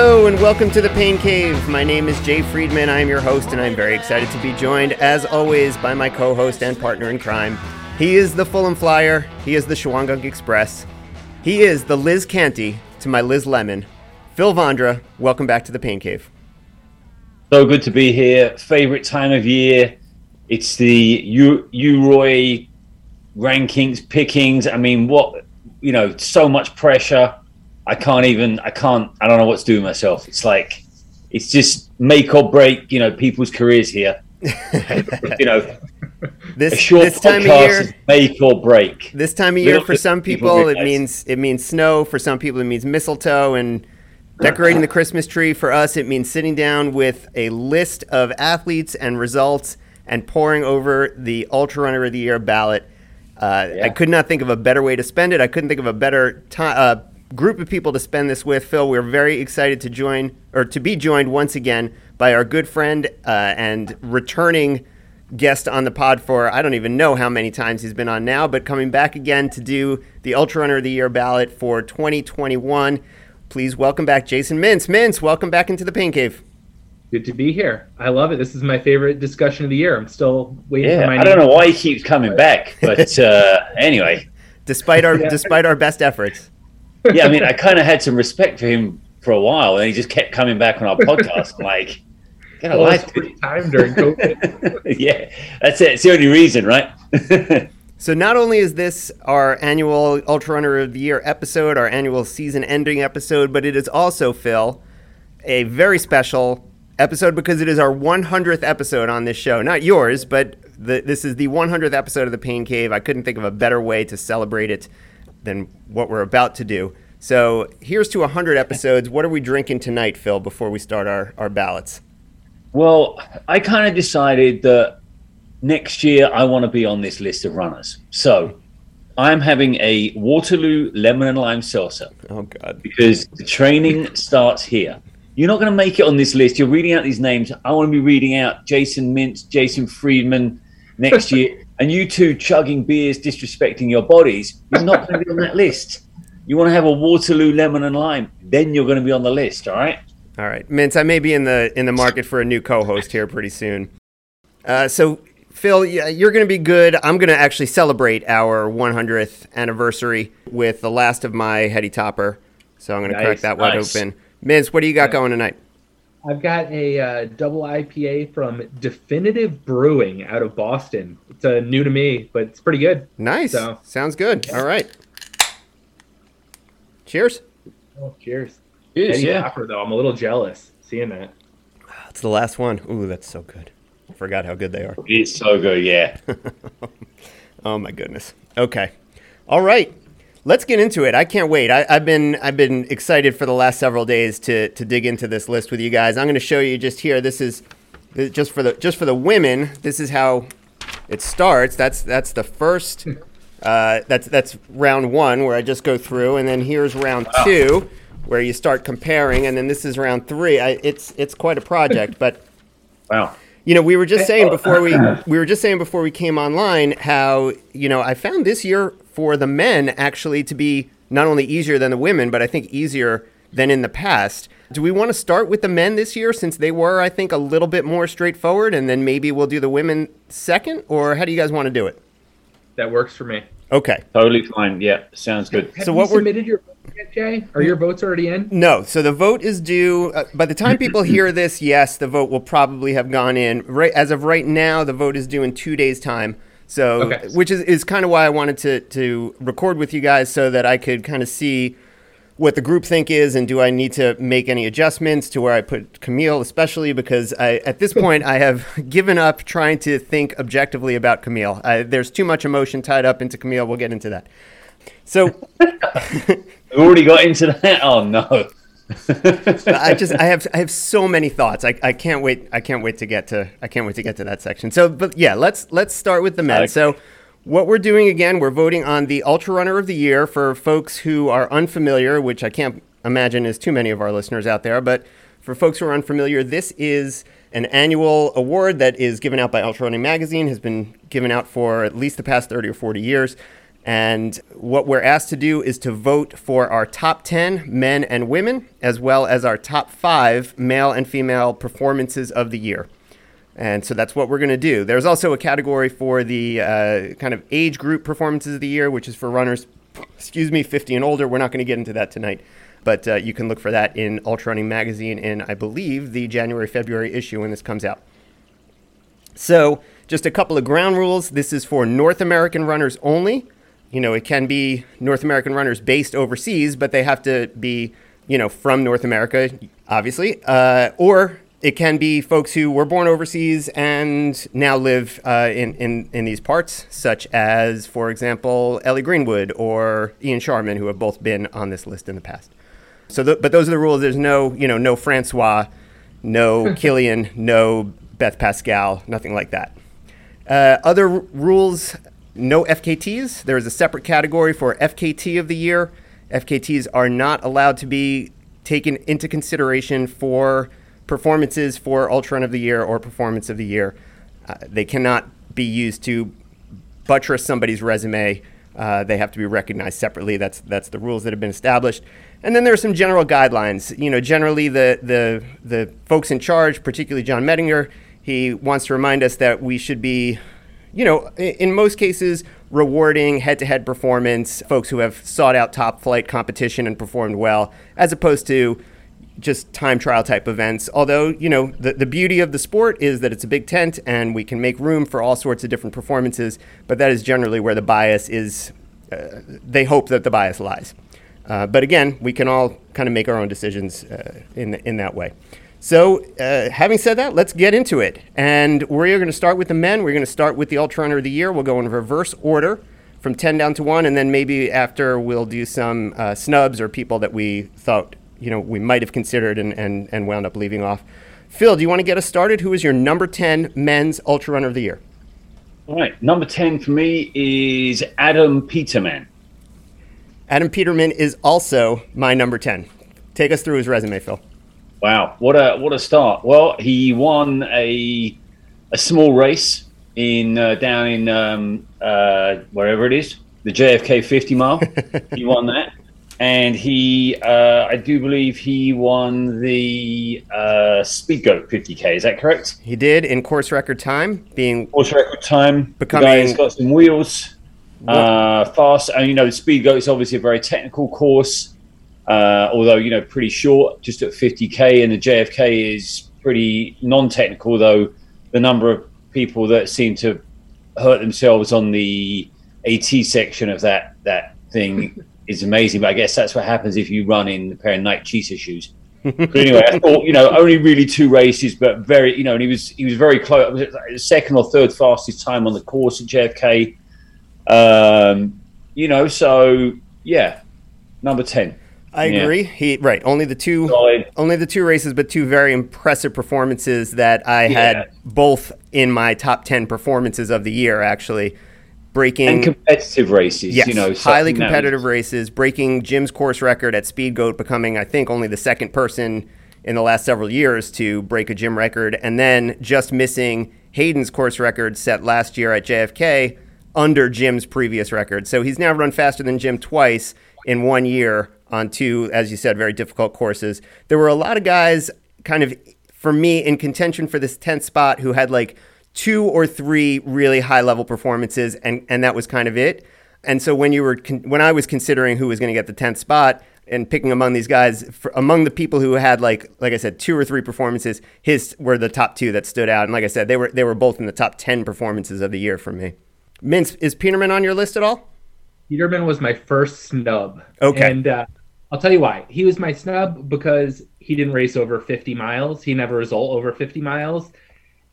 Hello and welcome to the Pain Cave. My name is Jay Friedman. I am your host, and I'm very excited to be joined, as always, by my co host and partner in crime. He is the Fulham Flyer, he is the Shawangunk Express, he is the Liz Canty to my Liz Lemon. Phil Vondra, welcome back to the Pain Cave. So good to be here. Favorite time of year. It's the U- UROY rankings, pickings. I mean, what, you know, so much pressure. I can't even, I can't, I don't know what to do with myself. It's like, it's just make or break, you know, people's careers here. you know, This, a short this time of year, is make or break. this time of year Little for some people people it realize. means it means snow. For some people it means mistletoe and decorating the Christmas tree. For us it means sitting down with a list of athletes and results and pouring over the Ultra Runner of the Year ballot. Uh, I could not think of a better way to spend it. I couldn't think of a better time. Uh, Group of people to spend this with, Phil. We're very excited to join or to be joined once again by our good friend uh, and returning guest on the pod for I don't even know how many times he's been on now, but coming back again to do the Ultra Runner of the Year ballot for 2021. Please welcome back Jason Mintz. Mintz, welcome back into the Pain Cave. Good to be here. I love it. This is my favorite discussion of the year. I'm still waiting Yeah, for my I don't know why he keeps coming back, but uh, anyway, Despite our Yeah. despite our best efforts. Yeah. I mean, I kind of had some respect for him for a while, and he just kept coming back on our podcast. I'm like, get a Well, life, time during COVID. yeah, that's it. It's the only reason, right? So not only is this our annual Ultra Runner of the Year episode, our annual season ending episode, but it is also, Phil, a very special episode because it is our 100th episode on this show. Not yours, but the, this is the 100th episode of the Pain Cave. I couldn't think of a better way to celebrate it than what we're about to do. So here's to 100 episodes. What are we drinking tonight, Phil, before we start our, our ballots? Well, I kind of decided that next year I want to be on this list of runners. So I'm having a Waterloo lemon and lime salsa Oh, God. because the training starts here. You're not going to make it on this list. You're reading out these names. I want to be reading out Jason Mintz, Jason Friedman next year, and you two chugging beers, disrespecting your bodies. You're not going to be on that list. You want to have a Waterloo lemon and lime, then you're going to be on the list. All right. All right, Mintz. I may be in the in the market for a new co-host here pretty soon. Uh, so, Phil, you're going to be good. I'm going to actually celebrate our 100th anniversary with the last of my Heady Topper. So I'm going to crack Nice, that wide nice. open. Mintz, what do you got going tonight? I've got a uh, double IPA from Definitive Brewing out of Boston. It's uh, new to me, but it's pretty good. Nice. So- Sounds good. All right. Cheers. Oh, cheers. Cheers, Eddie yeah. Hopper, though, I'm a little jealous seeing that. That's the last one. Ooh, that's so good. I forgot how good they are. It's so good. Yeah. Oh my goodness. Okay. All right. Let's get into it. I can't wait. I, I've been I've been excited for the last several days to to dig into this list with you guys. I'm going to show you just here. This is just for the just for the women. This is how it starts. That's that's the first. Uh, that's that's round one where I just go through, and then here's round two where you start comparing, and then this is round three. I, it's it's quite a project, but Wow. you know, we were just saying before we we were just saying before we came online how you know I found this year for the men actually to be not only easier than the women, but I think easier than in the past. Do we want to start with the men this year since they were, I think, a little bit more straightforward, and then maybe we'll do the women second, or how do you guys want to do it? That works for me. Okay. Totally fine. Yeah. Sounds good. Have So you what we're- submitted your vote yet, Jay? Are your votes already in? No, so the vote is due. Uh, by the time people hear this, yes, the vote will probably have gone in. Right as of right now, the vote is due in two days' time. So, Okay. which is, is kind of why I wanted to to record with you guys so that I could kind of see what the group think is, and do I need to make any adjustments to where I put Camille, especially because I, at this point I have given up trying to think objectively about Camille. I, there's too much emotion tied up into Camille. We'll get into that. So. We already got into that. Oh no. I just I have I have so many thoughts. I, I can't wait I can't wait to get to I can't wait to get to that section. So but yeah, let's let's start with the men. So what we're doing again, we're voting on the Ultra Runner of the Year for folks who are unfamiliar, which I can't imagine is too many of our listeners out there, but for folks who are unfamiliar, this is an annual award that is given out by Ultra Running Magazine, has been given out for at least the past 30 or 40 years. And what we're asked to do is to vote for our top 10 men and women, as well as our top five male and female performances of the year. And so that's what we're going to do. There's also a category for the uh, kind of age group performances of the year, which is for runners, excuse me, 50 and older. We're not going to get into that tonight, but uh, you can look for that in Ultra Running Magazine in, I believe, the January February issue when this comes out. So, just a couple of ground rules. This is for North American runners only. You know, it can be North American runners based overseas, but they have to be, you know, from North America, obviously, uh, or it can be folks who were born overseas and now live uh, in, in, in these parts, such as, for example, Ellie Greenwood or Ian Sharman, who have both been on this list in the past. So, the, but those are the rules. There's no, you know, no Francois, no Kilian, no Beth Pascall, nothing like that. Uh, other r- rules: no FKTs. There is a separate category for FKT of the year. FKTs are not allowed to be taken into consideration for performances for Ultra Run of the Year or Performance of the Year. Uh, they cannot be used to buttress somebody's resume. Uh, they have to be recognized separately. That's that's the rules that have been established. And then there are some general guidelines. You know, generally the the the folks in charge, particularly John Medinger, he wants to remind us that we should be, you know, in most cases rewarding head-to-head performance, folks who have sought out top flight competition and performed well, as opposed to just time trial type events. Although, you know, the, the beauty of the sport is that it's a big tent and we can make room for all sorts of different performances, but that is generally where the bias is, uh, they hope that the bias lies. Uh, but again, we can all kind of make our own decisions uh, in, in that way. So, uh, having said that, let's get into it. And we're going to start with the men. We're going to start with the Ultra Runner of the Year. We'll go in reverse order from 10 down to 1, and then maybe after we'll do some uh, snubs or people that we thought you know we might have considered and, and, and wound up leaving off. Phil, do you want to get us started? Who is your number 10 men's Ultra Runner of the Year? All right, number 10 for me is Adam Peterman. Adam Peterman is also my number 10. Take us through his resume, Phil. Wow, what a what a start! Well, he won a a small race in uh, down in um, uh, wherever it is, the JFK 50 mile. he won that, and he uh, I do believe he won the uh, Speed Goat 50k. Is that correct? He did in course record time, being Course record time. Becoming- the guy's got some wheels. Uh, fast, and you know the Speed Goat is obviously a very technical course. Uh, although you know pretty short, just at 50k, and the JFK is pretty non-technical. Though the number of people that seem to hurt themselves on the AT section of that that thing is amazing. But I guess that's what happens if you run in a pair of Nike Cheetah shoes. But anyway, I thought you know only really two races, but very you know, and he was he was very close. Was like the second or third fastest time on the course at JFK. Um, you know, so yeah, number ten. I Yeah. agree. He right. Only the two Solid. only the two races, but two very impressive performances that I Yeah. had both in my top ten performances of the year. Actually, breaking And competitive races, yes, you know, highly competitive was- races, breaking Jim's course record at Speed Goat, becoming I think only the second person in the last several years to break a Jim record, and then just missing Hayden's course record set last year at JFK under Jim's previous record. So he's now run faster than Jim twice in one year on two, as you said, very difficult courses. There were a lot of guys kind of for me in contention for this 10th spot who had like two or three really high level performances and and that was kind of it. And so when you were con- when I was considering who was going to get the 10th spot and picking among these guys for, among the people who had like like I said two or three performances his were the top two that stood out and like I said they were they were both in the top 10 performances of the year for me. Mintz is Peterman on your list at all? Peterman was my first snub. Okay. And uh, I'll tell you why. He was my snub because he didn't race over 50 miles. He never result over 50 miles.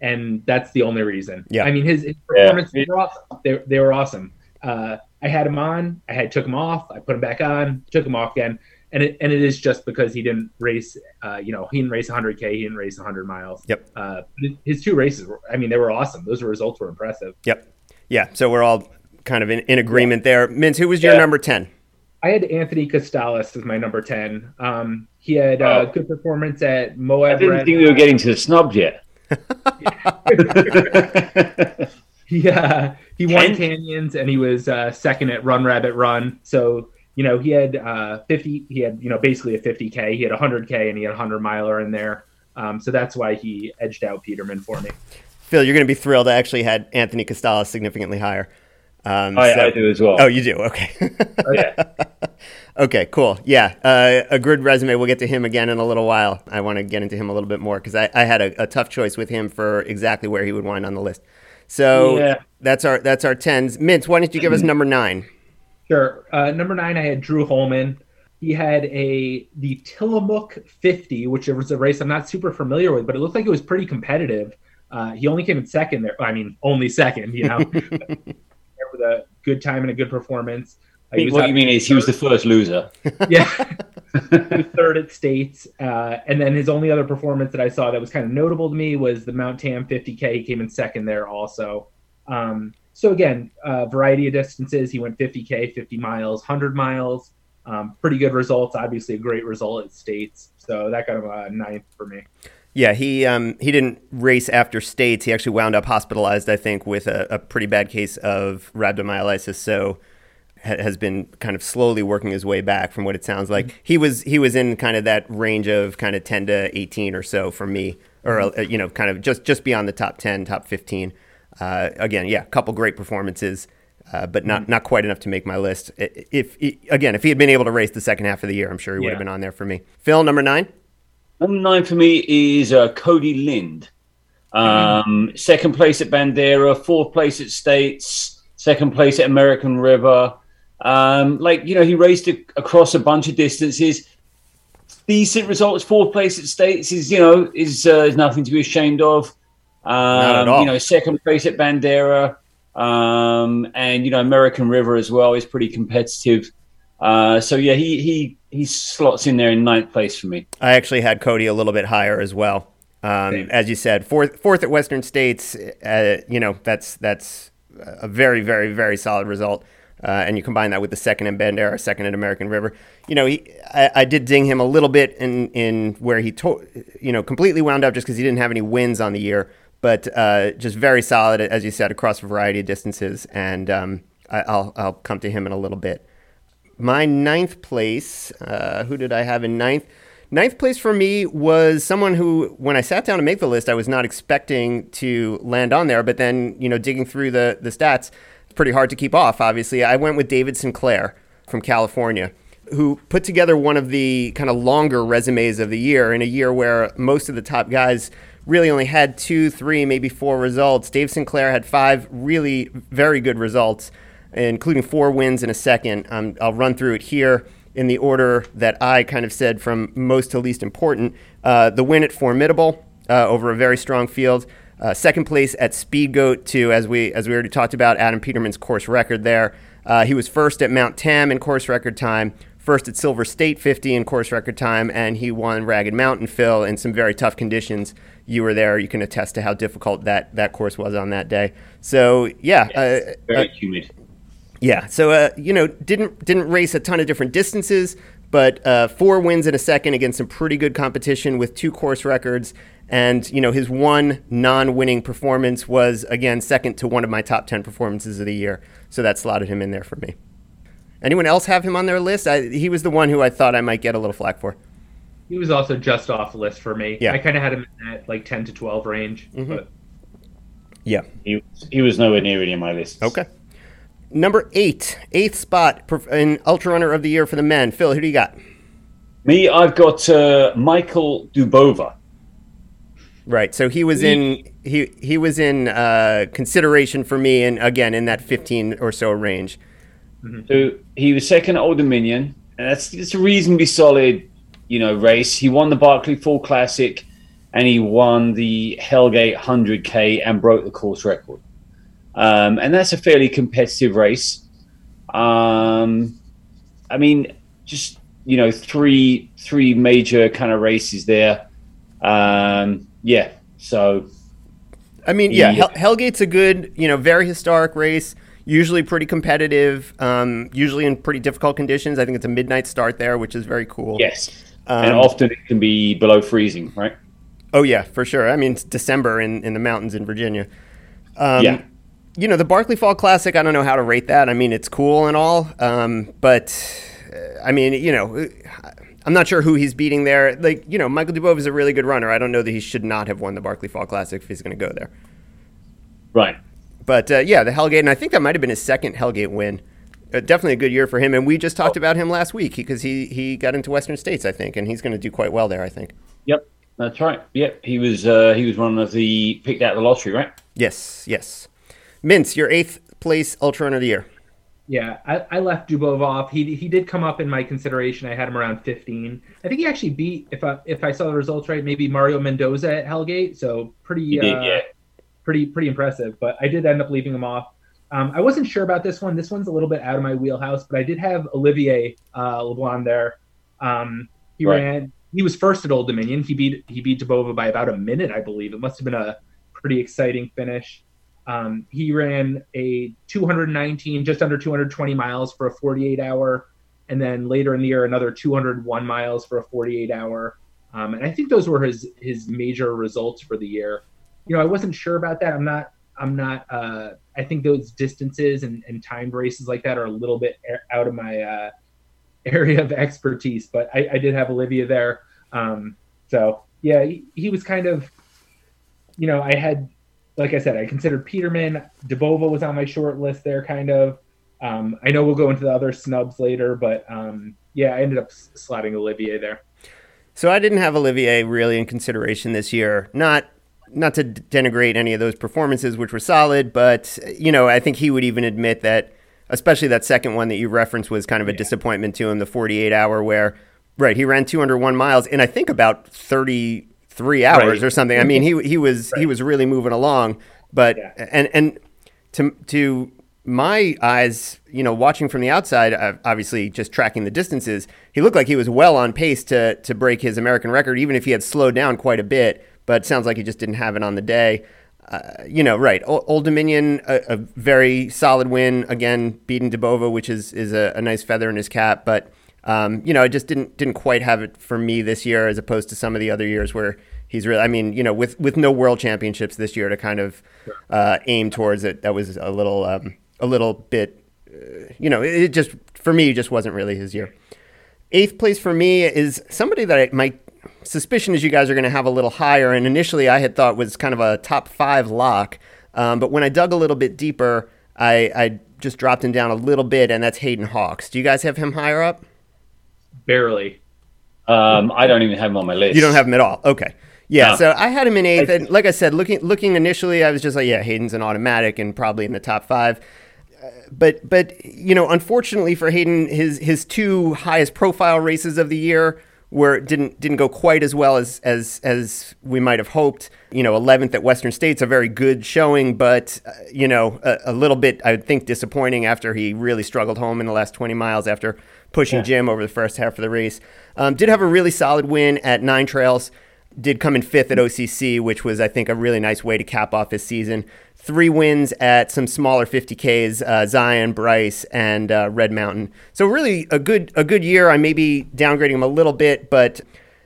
And that's the only reason. Yeah. I mean, his, his performances were awesome. They, they were awesome. Uh, I had him on. I had took him off. I put him back on. Took him off again. And it, and it is just because he didn't race. Uh, you know, he didn't race 100k. He didn't race 100 miles. Yep. Uh, his two races. Were, I mean, they were awesome. Those results were impressive. Yep. Yeah, so we're all kind of in, in agreement there. Mintz, who was your Yeah. number 10? I had Anthony Costales as my number 10. Um, he had uh, Oh. good performance at Moab. I didn't Red- think we were getting to the snubs yet. He uh, he won Ten? canyons and he was uh, second at Run Rabbit Run. So you know he had uh, 50. He had you know basically a 50k. He had a 100k and he had a 100 miler in there. Um, so that's why he edged out Peterman for me. Phil, you're going to be thrilled. I actually had Anthony Costales significantly higher. Um, I, so- I do as well. Oh, you do? Okay. yeah. okay, cool. Yeah, uh, a good resume. We'll get to him again in a little while. I want to get into him a little bit more because I, I had a, a tough choice with him for exactly where he would wind on the list. So Yeah. that's our that's our tens. Mintz, why don't you give us number nine? Sure. Uh, number nine, I had Drew Holman. He had a the Tillamook 50, which was a race I'm not super familiar with, but it looked like it was pretty competitive. Uh, he only came in second there. I mean, only second, you know, there with a good time and a good performance. Uh, what up- you mean is he was the first loser. yeah, third at states, uh, and then his only other performance that I saw that was kind of notable to me was the Mount Tam 50k. He came in second there also. Um, so again, uh, variety of distances. He went 50k, 50 miles, 100 miles. Um, pretty good results. Obviously, a great result at states. So that got him a ninth for me. Yeah, he um, he didn't race after states. He actually wound up hospitalized, I think, with a, a pretty bad case of rhabdomyolysis. So ha- has been kind of slowly working his way back from what it sounds like. He was he was in kind of that range of kind of 10 to 18 or so for me, or uh, you know, kind of just just beyond the top 10, top 15. Uh, again, yeah, a couple great performances. Uh, but not, not quite enough to make my list. I- If, again, if he had been able to race the second half of the year, I'm sure he would have been on there for me. Phil, number nine. Number nine for me is uh, Cody Lind. Um, Second place at Bandera, fourth place at States, second place at American River. Um, like, you know, he raced a- across a bunch of distances. Decent results. Fourth place at States is, you know, is, uh, is nothing to be ashamed of. Um. You know, second place at Bandera. Um, and, you know, American River as well is pretty competitive. Uh, so, yeah, he, he, he slots in there in ninth place for me. I actually had Cody a little bit higher as well. Um, as you said, fourth fourth at Western States. Uh, you know that's that's a very very very solid result. Uh, and you combine that with the second in Bandera, second at American River. You know, he, I, I did ding him a little bit in in where he to, you know completely wound up just because he didn't have any wins on the year, but uh, just very solid as you said across a variety of distances. And um, I, I'll I'll come to him in a little bit. My ninth place, uh, who did I have in ninth? Ninth place for me was someone who, when I sat down to make the list, I was not expecting to land on there. But then, you know, digging through the, the stats, it's pretty hard to keep off, obviously. I went with David Sinclair from California, who put together one of the kind of longer resumes of the year in a year where most of the top guys really only had two, three, maybe four results. Dave Sinclair had five really very good results including four wins in a second. Um, I'll run through it here in the order that I kind of said from most to least important. Uh, the win at Formidable uh, over a very strong field. Uh, second place at Speed Goat to, as we as we already talked about, Adam Peterman's course record there. Uh, he was first at Mount Tam in course record time, first at Silver State 50 in course record time, and he won Ragged Mountain Phil in some very tough conditions. You were there; you can attest to how difficult that that course was on that day. So yeah, uh, Very humid. Yeah, so uh, you know, didn't didn't race a ton of different distances, but uh, four wins in a second against some pretty good competition with two course records, and you know his one non-winning performance was again second to one of my top ten performances of the year, so that slotted him in there for me. Anyone else have him on their list? I, he was the one who I thought I might get a little flack for. He was also just off the list for me. Yeah. I kind of had him in that like 10 to 12 range. But Yeah. He, he was nowhere near any of my lists. Okay. Number eight, eighth spot in Ultra Runner of the Year for the men. Phil, who do you got? Me, I've got uh, Michael Dubova. Right. So he was in he he was in uh, consideration for me, and again in that fifteen or so range. So he was second at Old Dominion, and that's it's a reasonably solid, you know, race. He won the Barkley Fall Classic, and he won the Hellgate 100k and broke the course record. Um, and that's a fairly competitive race. Um, I mean, just you know, three three major kind of races there. Um, yeah, so I mean, yeah, Yeah. Hell, Hellgate's a good, you know, very historic race. Usually pretty competitive. Um, usually in pretty difficult conditions. I think it's a midnight start there, which is very cool. yes, and Um, often it can be below freezing, right? Oh yeah, for sure. I mean, it's December in, in the mountains in Virginia. Um, Yeah. You know, the Barkley Fall Classic, I don't know how to rate that. I mean, it's cool and all, um, but uh, I mean, you know, I'm not sure who he's beating there. Like, you know, Michael Dubov is a really good runner. I don't know that he should not have won the Barkley Fall Classic if he's going to go there. Right. But uh, yeah, the Hellgate, and I think that might have been his second Hellgate win. Uh, definitely a good year for him. And we just talked oh. about him last week because he, he got into Western States, I think, and he's going to do quite well there, I think. Yep, that's right. Yep, he was uh, he was one of the picked out of the lottery, right? Yes, yes. Mintz, your eighth place ultra runner of the year. Yeah, I, I left Dubov off. He he did come up in my consideration. I had him around 15. I think he actually beat if I if I saw the results right, maybe Mario Mendoza at Hellgate. So pretty did, uh, yeah. pretty pretty impressive. But I did end up leaving him off. Um, I wasn't sure about this one. This one's a little bit out of my wheelhouse, but I did have Olivier uh, Leblond there. Um, he right. ran. He was first at Old Dominion. He beat he beat Dubova by about a minute, I believe. It must have been a pretty exciting finish. Um, he ran a 219, just under 220 miles for a 48 hour, and then later in the year another 201 miles for a 48 hour. Um, and I think those were his his major results for the year. You know, I wasn't sure about that. I'm not. I'm not. Uh, I think those distances and, and timed races like that are a little bit out of my uh, area of expertise. But I, I did have Olivier there. Um, so yeah, he, he was kind of. You know, I had like I said, I considered Peterman. Dubova was on my short list there, kind of. Um, I know we'll go into the other snubs later, but um, yeah, I ended up slotting Olivier there. So I didn't have Olivier really in consideration this year. Not not to denigrate any of those performances, which were solid, but you know, I think he would even admit that, especially that second one that you referenced was kind of a yeah. disappointment to him, the 48 hour where, right, he ran 201 miles in I think about 30 three hours right. or something. I mean, he he was right. he was really moving along, but yeah. and and to to my eyes, you know, watching from the outside, uh, obviously just tracking the distances, he looked like he was well on pace to to break his American record, even if he had slowed down quite a bit. But sounds like he just didn't have it on the day. Uh, you know, right? Old, Old Dominion, a, a, very solid win again, beating Dubova, which is is a, a nice feather in his cap. But um, you know, I just didn't didn't quite have it for me this year, as opposed to some of the other years where he's really. I mean, you know, with with no world championships this year to kind of uh, aim towards it, that was a little um, a little bit. Uh, you know, it just for me just wasn't really his year. Eighth place for me is somebody that I, my suspicion is you guys are going to have a little higher, and initially I had thought was kind of a top five lock, um, but when I dug a little bit deeper, I, I just dropped him down a little bit, and that's Hayden Hawks. Do you guys have him higher up? Barely. Um, I don't even have him on my list. You don't have him at all. Okay. Yeah, no. so I had him in eighth, and like I said, looking looking initially, I was just like, yeah, Hayden's an automatic and probably in the top five. Uh, but but you know, unfortunately for Hayden, his his two highest profile races of the year were didn't didn't go quite as well as as as we might have hoped. You know, 11th at Western States, a very good showing, but uh, you know, a, a, little bit I think disappointing after he really struggled home in the last 20 miles after pushing yeah. Jim over the first half of the race. Um, did have a really solid win at Nine Trails. Did come in fifth at OCC, which was I think a really nice way to cap off his season. Three wins at some smaller 50ks: uh, Zion, Bryce, and uh, Red Mountain. So really a good a good year. I may be downgrading him a little bit, but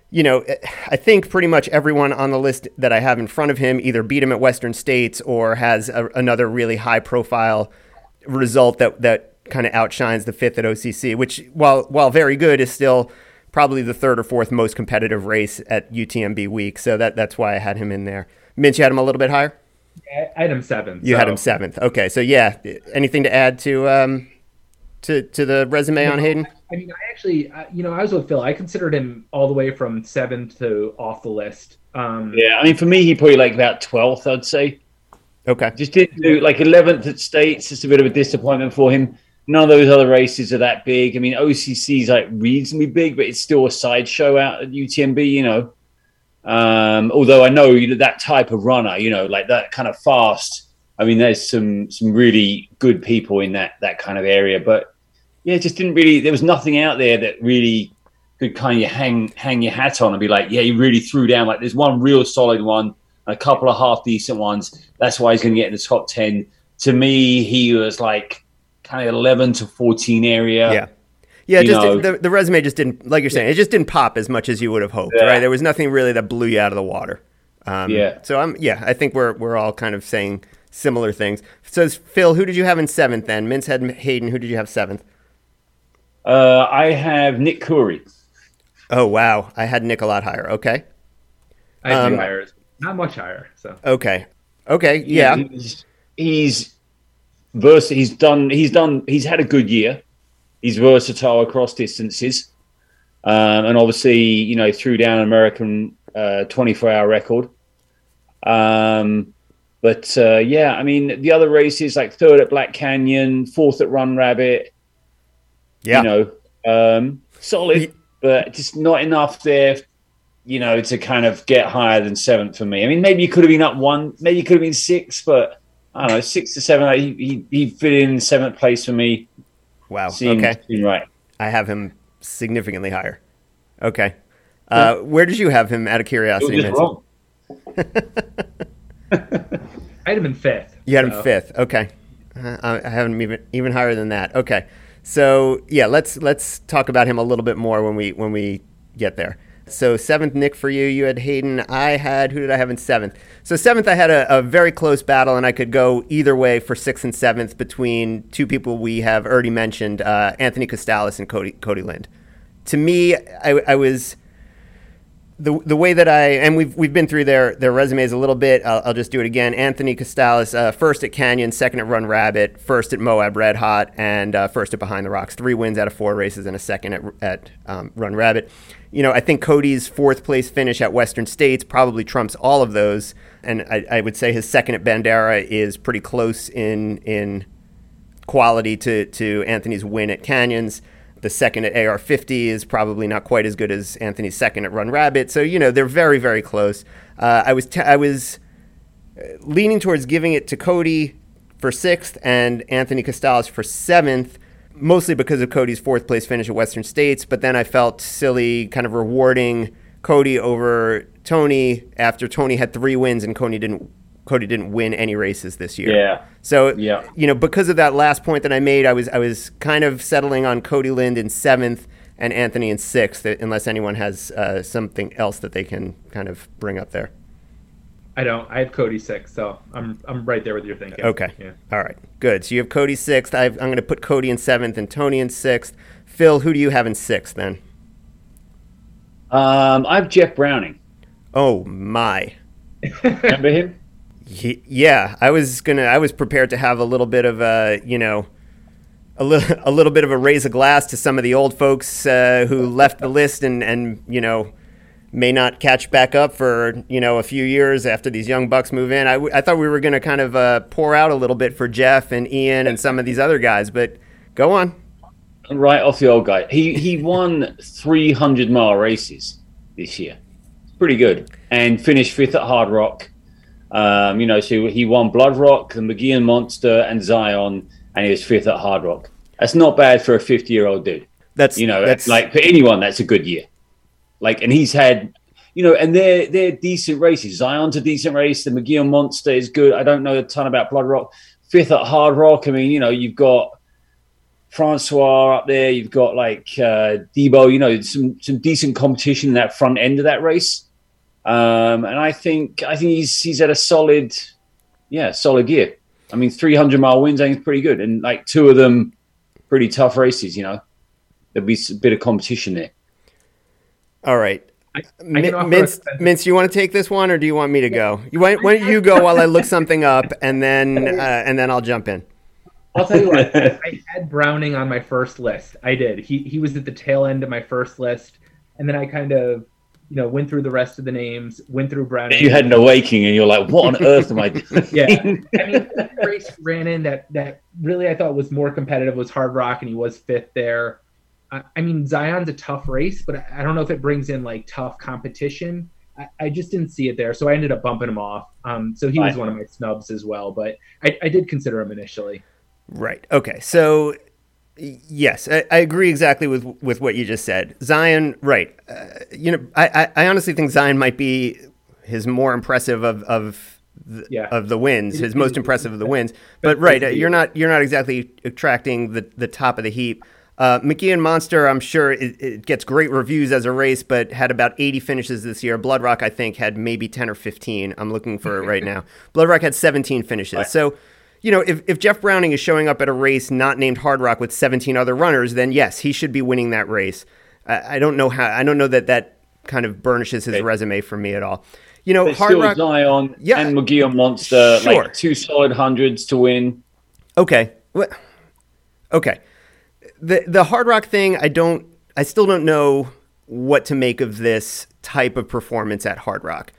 you know, I think pretty much everyone on the list that I have in front of him either beat him at Western States or has a, another really high profile result that that kind of outshines the fifth at OCC, which while while very good is still probably the third or fourth most competitive race at UTMB week. So that that's why I had him in there. Mintz, you had him a little bit higher. Yeah, I had him seventh. You so. had him seventh. Okay, so yeah, anything to add to um, to to the resume no, on Hayden? I mean, I actually, uh, you know, I was with Phil. I considered him all the way from seventh to off the list. Um, yeah, I mean, for me, he probably like about twelfth, I'd say. Okay. Just didn't do like eleventh at states. Just a bit of a disappointment for him none of those other races are that big. I mean, OCC is like reasonably big, but it's still a sideshow out at UTMB, you know. Um, although I know that type of runner, you know, like that kind of fast. I mean, there's some some really good people in that that kind of area, but yeah, just didn't really. There was nothing out there that really could kind of hang hang your hat on and be like, yeah, he really threw down. Like, there's one real solid one, a couple of half decent ones. That's why he's going to get in the top ten. To me, he was like kind of 11 to 14 area. Yeah. Yeah, just the, the resume just didn't, like you're saying, it just didn't pop as much as you would have hoped, yeah. right? There was nothing really that blew you out of the water. Um, yeah. So I'm, yeah, I think we're we're all kind of saying similar things. So Phil, who did you have in seventh? Then Mintz had Hayden. Who did you have seventh? Uh, I have Nick Coury. Oh wow, I had Nick a lot higher. Okay. I um, higher, not much higher. So okay, okay, yeah. He's, he's vers- He's done. He's done. He's had a good year. He's versatile across distances, um, and obviously, you know, threw down an American uh, 24-hour record. Um, but uh, yeah, I mean, the other races like third at Black Canyon, fourth at Run Rabbit. Yeah, you know, um, solid, but just not enough there you know, to kind of get higher than seventh for me. I mean, maybe you could have been up one, maybe you could have been six, but I don't know, six to seven. He, he, he fit in seventh place for me. Wow. Seemed, okay. Seemed right. I have him significantly higher. Okay. Uh, where did you have him out of curiosity? wrong. I had him in fifth. You had so. him fifth. Okay. Uh, I have him even even higher than that. Okay. So yeah, let's let's talk about him a little bit more when we when we get there. So seventh, Nick, for you. You had Hayden. I had who did I have in seventh? So seventh, I had a, a, very close battle, and I could go either way for sixth and seventh between two people we have already mentioned, uh, Anthony Costales and Cody Cody Lind. To me, I, I, was the the way that I and we've we've been through their their resumes a little bit. I'll, I'll just do it again. Anthony Costales, uh, first at Canyon, second at Run Rabbit, first at Moab Red Hot, and uh, first at Behind the Rocks. Three wins out of four races, and a second at at um, Run Rabbit you know, I think Cody's fourth place finish at Western States probably trumps all of those, and I, I, would say his second at Bandera is pretty close in in quality to to Anthony's win at Canyons. The second at AR50 is probably not quite as good as Anthony's second at Run Rabbit. So you know they're very very close. Uh, I was t- I was uh, leaning towards giving it to Cody for sixth and Anthony Costales for seventh mostly because of Cody's fourth place finish at Western States. But then I felt silly kind of rewarding Cody over Tony after Tony had three wins and Cody didn't. Cody didn't win any races this year. Yeah. So yeah. you know, because of that last point that I made, I was I was kind of settling on Cody Lind in seventh and Anthony in sixth, unless anyone has uh, something else that they can kind of bring up there. I don't. I have Cody sixth, so I'm I'm right there with your thinking. Okay. Yeah. All right. Good. So you have Cody sixth. i am going to put Cody in seventh and Tony in sixth. Phil, who do you have in sixth then? Um, I have Jeff Browning. Oh my! Remember him? Yeah, I was gonna. I was prepared to have a little bit of a, you know, a little a little bit of a raise a glass to some of the old folks uh, who left the list and and you know may not catch back up for you know a few years after these young bucks move in. I, w- I thought we were going to kind of uh, pour out a little bit for Jeff and Ian and some of these other guys, but go on. Right off the old guy, he he won 300 mile races this year, pretty good, and finished fifth at Hard Rock. Um, you know, so he won Blood Rock, the Mogollon Monster, and Zion, and he was fifth at Hard Rock. That's not bad for a 50 year old dude. That's you know, that's like for anyone, that's a good year. Like, and he's had, you know, and they're they're decent races. Zion's a decent race. The Mogollon Monster is good. I don't know a ton about Blood Rock. Fifth at Hard Rock. I mean, you know, you've got Francois up there. You've got like uh, Debo. You know, some some decent competition in that front end of that race. Um, and I think I think he's he's at a solid, yeah, solid year. I mean, 300 mile wins, I think is pretty good, and like two of them, pretty tough races. You know, there'll be a bit of competition there. All right. I, I Mintz, Mintz, you want to take this one, or do you want me to go? You why, why don't you go while I look something up, and then uh, and then I'll jump in. I'll tell you what. I had Browning on my first list. I did. He he was at the tail end of my first list, and then I kind of, you know, went through the rest of the names. Went through Brown. You had an awakening, and you're like, "What on earth am I doing?" yeah. I mean, the race ran in that that really I thought was more competitive was Hard Rock, and he was fifth there. I, mean, Zion's a tough race, but I don't know if it brings in like tough competition. I, I just didn't see it there, so I ended up bumping him off. Um, so he was one of my snubs as well, but I, I did consider him initially. Right. Okay. So yes, I, I, agree exactly with with what you just said. Zion, right? Uh, you know, I, I honestly think Zion might be his more impressive of of the, yeah. of the wins, his most impressive of the wins. But right, you're not you're not exactly attracting the the top of the heap. Uh, Mogollon Monster, I'm sure it, it, gets great reviews as a race, but had about 80 finishes this year. Blood Rock, I think, had maybe 10 or 15. I'm looking for it right now. Blood Rock had 17 finishes. So, you know, if, if Jeff Browning is showing up at a race not named Hard Rock with 17 other runners, then yes, he should be winning that race. I, I don't know how. I don't know that that kind of burnishes his resume for me at all. You know, There's Hard Rock, Zion yeah, and Mogollon Monster, sure. like two solid hundreds to win. Okay, what? Okay, the the Hard Rock thing, I don't, I still don't know what to make of this type of performance at Hard Rock.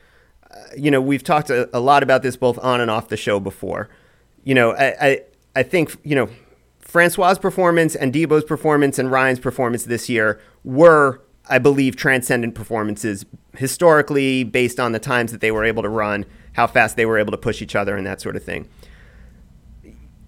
Uh, you know, we've talked a, a, lot about this both on and off the show before. You know, I, I, I think you know, Francois' performance and Debo's performance and Ryan's performance this year were I believe, transcendent performances historically based on the times that they were able to run, how fast they were able to push each other, and that sort of thing.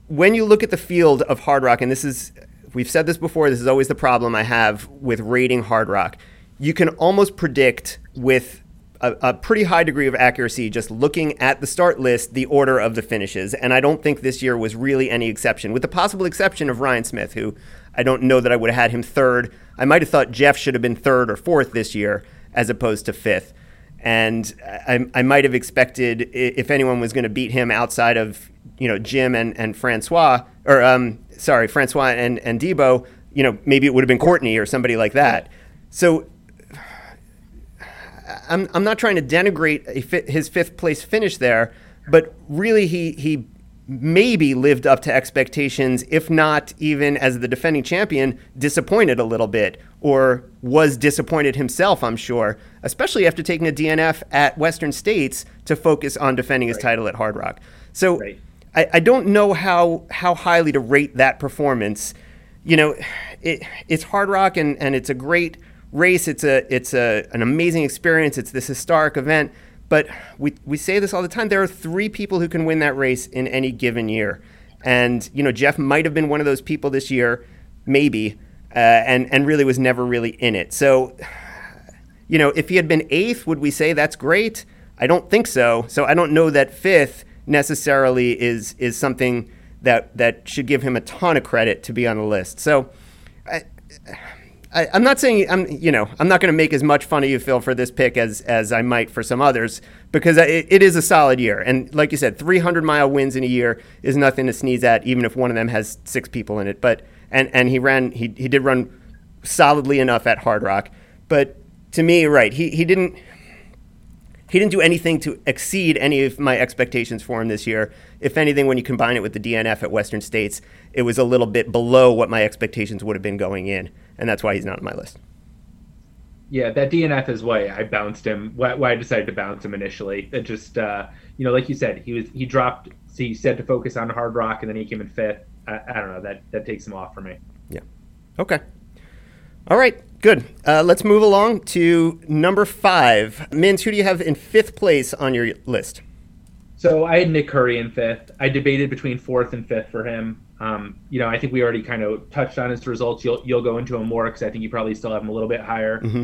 When you look at the field of hard rock, and this is, we've said this before, this is always the problem I have with rating hard rock. You can almost predict with a, a, pretty high degree of accuracy just looking at the start list the order of the finishes. And I don't think this year was really any exception, with the possible exception of Ryan Smith, who I don't know that I would have had him third. I might have thought Jeff should have been third or fourth this year as opposed to fifth. And I, I might have expected if anyone was going to beat him outside of you know Jim and, and Francois or um, sorry Francois and and Debo, you know maybe it would have been Courtney or somebody like that. So I'm I'm not trying to denigrate his fifth place finish there, but really he he maybe lived up to expectations, if not even as the defending champion, disappointed a little bit, or was disappointed himself, I'm sure, especially after taking a DNF at Western States to focus on defending his right. title at Hard Rock. So right. I, I, don't know how, how highly to rate that performance. You know, it, it's Hard Rock and, and it's a great race. It's, a, it's a, an amazing experience. It's this historic event but we, we say this all the time. There are three people who can win that race in any given year. And, you know, Jeff might have been one of those people this year, maybe, uh, and, and really was never really in it. So, you know, if he had been eighth, would we say that's great? I don't think so. So I don't know that fifth necessarily is, is something that, that should give him a ton of credit to be on the list. So, I, I, am not saying I'm, you know, I'm not going to make as much fun of you, Phil, for this pick as as I might for some others because it, it is a solid year. And like you said, 300 mile wins in a year is nothing to sneeze at, even if one of them has six people in it. But and and he ran, he he did run solidly enough at Hard Rock. But to me, right, he he didn't. He didn't do anything to exceed any of my expectations for him this year. If anything, when you combine it with the DNF at Western States, it was a little bit below what my expectations would have been going in and that's why he's not on my list. Yeah, that DNF is why I bounced him. Why, why I decided to bounce him initially. It just, uh, you know, like you said, he was he dropped. So He said to focus on hard rock, and then he came in fifth. I, I don't know. That that takes him off for me. Yeah. Okay. All right. Good. Uh, let's move along to number five. Mintz, who do you have in fifth place on your list? So I had Nick Coury in fifth. I debated between fourth and fifth for him. Um, you know, I think we already kind of touched on his results. You'll you'll go into him more because I think you probably still have him a little bit higher. Mm-hmm.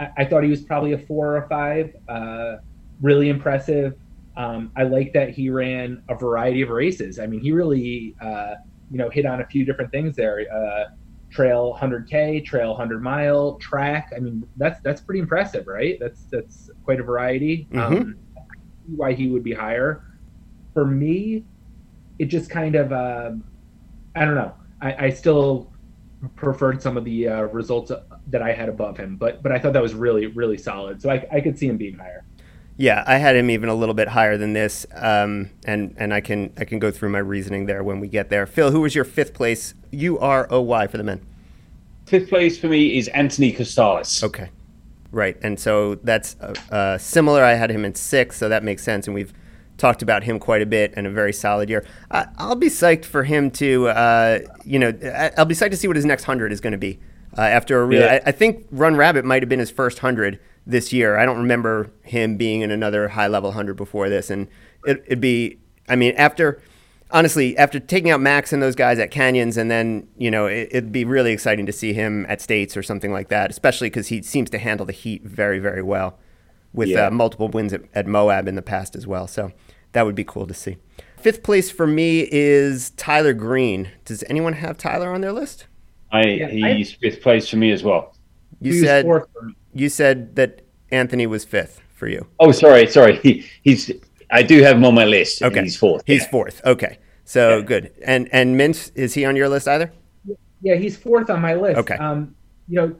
I, I, thought he was probably a four or a five. Uh, really impressive. Um, I like that he ran a variety of races. I mean, he really uh, you know hit on a few different things there. Uh, trail 100k, trail 100 mile, track. I mean, that's that's pretty impressive, right? That's that's quite a variety. Mm-hmm. Um, why he would be higher. For me, it just kind of uh, I don't know. I, I still preferred some of the uh, results that I had above him, but but I thought that was really really solid. So I, I could see him being higher. Yeah, I had him even a little bit higher than this, um, and and I can I can go through my reasoning there when we get there. Phil, who was your fifth place? U R O Y for the men. Fifth place for me is Anthony Costales. Okay, right, and so that's uh, uh, similar. I had him in six, so that makes sense, and we've talked about him quite a bit and a very solid year. Uh, I'll be psyched for him to, uh, you know, I'll be psyched to see what his next hundred is going to be. Uh, after a really, yeah. I, I, think Run Rabbit might have been his first hundred this year. I don't remember him being in another high level hundred before this, and it, it'd be, I mean, after honestly, after taking out Max and those guys at Canyons, and then you know it, would be really exciting to see him at States or something like that, especially because he seems to handle the heat very, very well, with yeah. uh, multiple wins at, at, Moab in the past as well. So that would be cool to see. Fifth place for me is Tyler Green. Does anyone have Tyler on their list? I Yeah, he's fifth place for me as well. You He said fourth for me. you said that Anthony was fifth for you. Oh, sorry, sorry. He, he's. I do have him on my list. Okay. he's fourth. He's Yeah. fourth. Okay. So Yeah. good. And and Mint is he on your list either? Yeah, he's fourth on my list. Okay. Um, you know,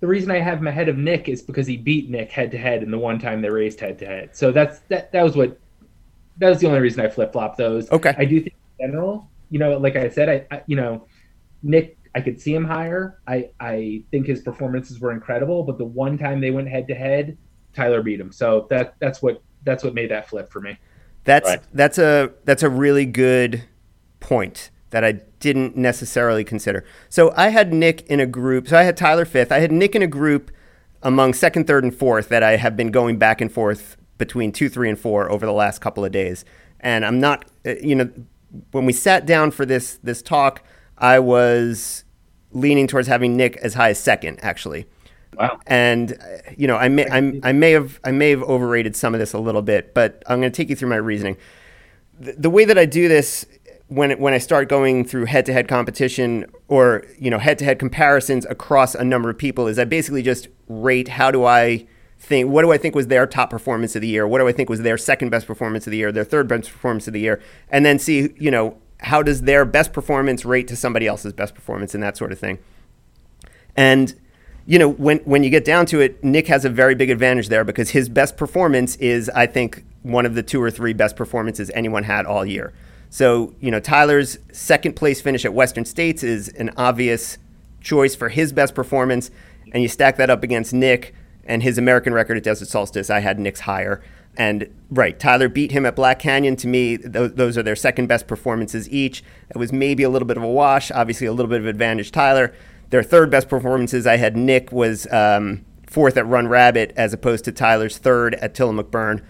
the reason I have him ahead of Nick is because he beat Nick head to head in the one time they raced head to head. So that's that. That was what. That was the only reason I flip flopped those. Okay. I do think in general, you know, like I said, I, I you know, Nick, I could see him higher. I I think his performances were incredible, but the one time they went head to head, Tyler beat him. So that that's what that's what made that flip for me. That's Right. that's a that's a really good point that I didn't necessarily consider. So I had Nick in a group. So I had Tyler fifth. I had Nick in a group among second, third, and fourth that I have been going back and forth between two, three, and four over the last couple of days. And I'm not, uh, you know, when we sat down for this this talk, I was leaning towards having Nick as high as second, actually Wow. and uh, you know I may I'm, I may have I may have overrated some of this a little bit, but I'm going to take you through my reasoning. The, the way that I do this when when I start going through head-to-head competition or you know head-to-head comparisons across a number of people is I basically just rate how do I think what do I think was their top performance of the year, what do I think was their second best performance of the year, their third best performance of the year, and then see you know how does their best performance rate to somebody else's best performance and that sort of thing. And you know, when when you get down to it, Nick has a very big advantage there because his best performance is, I think, one of the two or three best performances anyone had all year. So, you know, Tyler's second place finish at Western States is an obvious choice for his best performance, and you stack that up against Nick and his American record at Desert Solstice. I had Nick's higher. And right, Tyler beat him at Black Canyon. To me, th- those are their second best performances each. It was maybe a little bit of a wash, obviously a little bit of advantage Tyler. Their third best performances, I had Nick was um, fourth at Run Rabbit as opposed to Tyler's third at Tillamook Burn.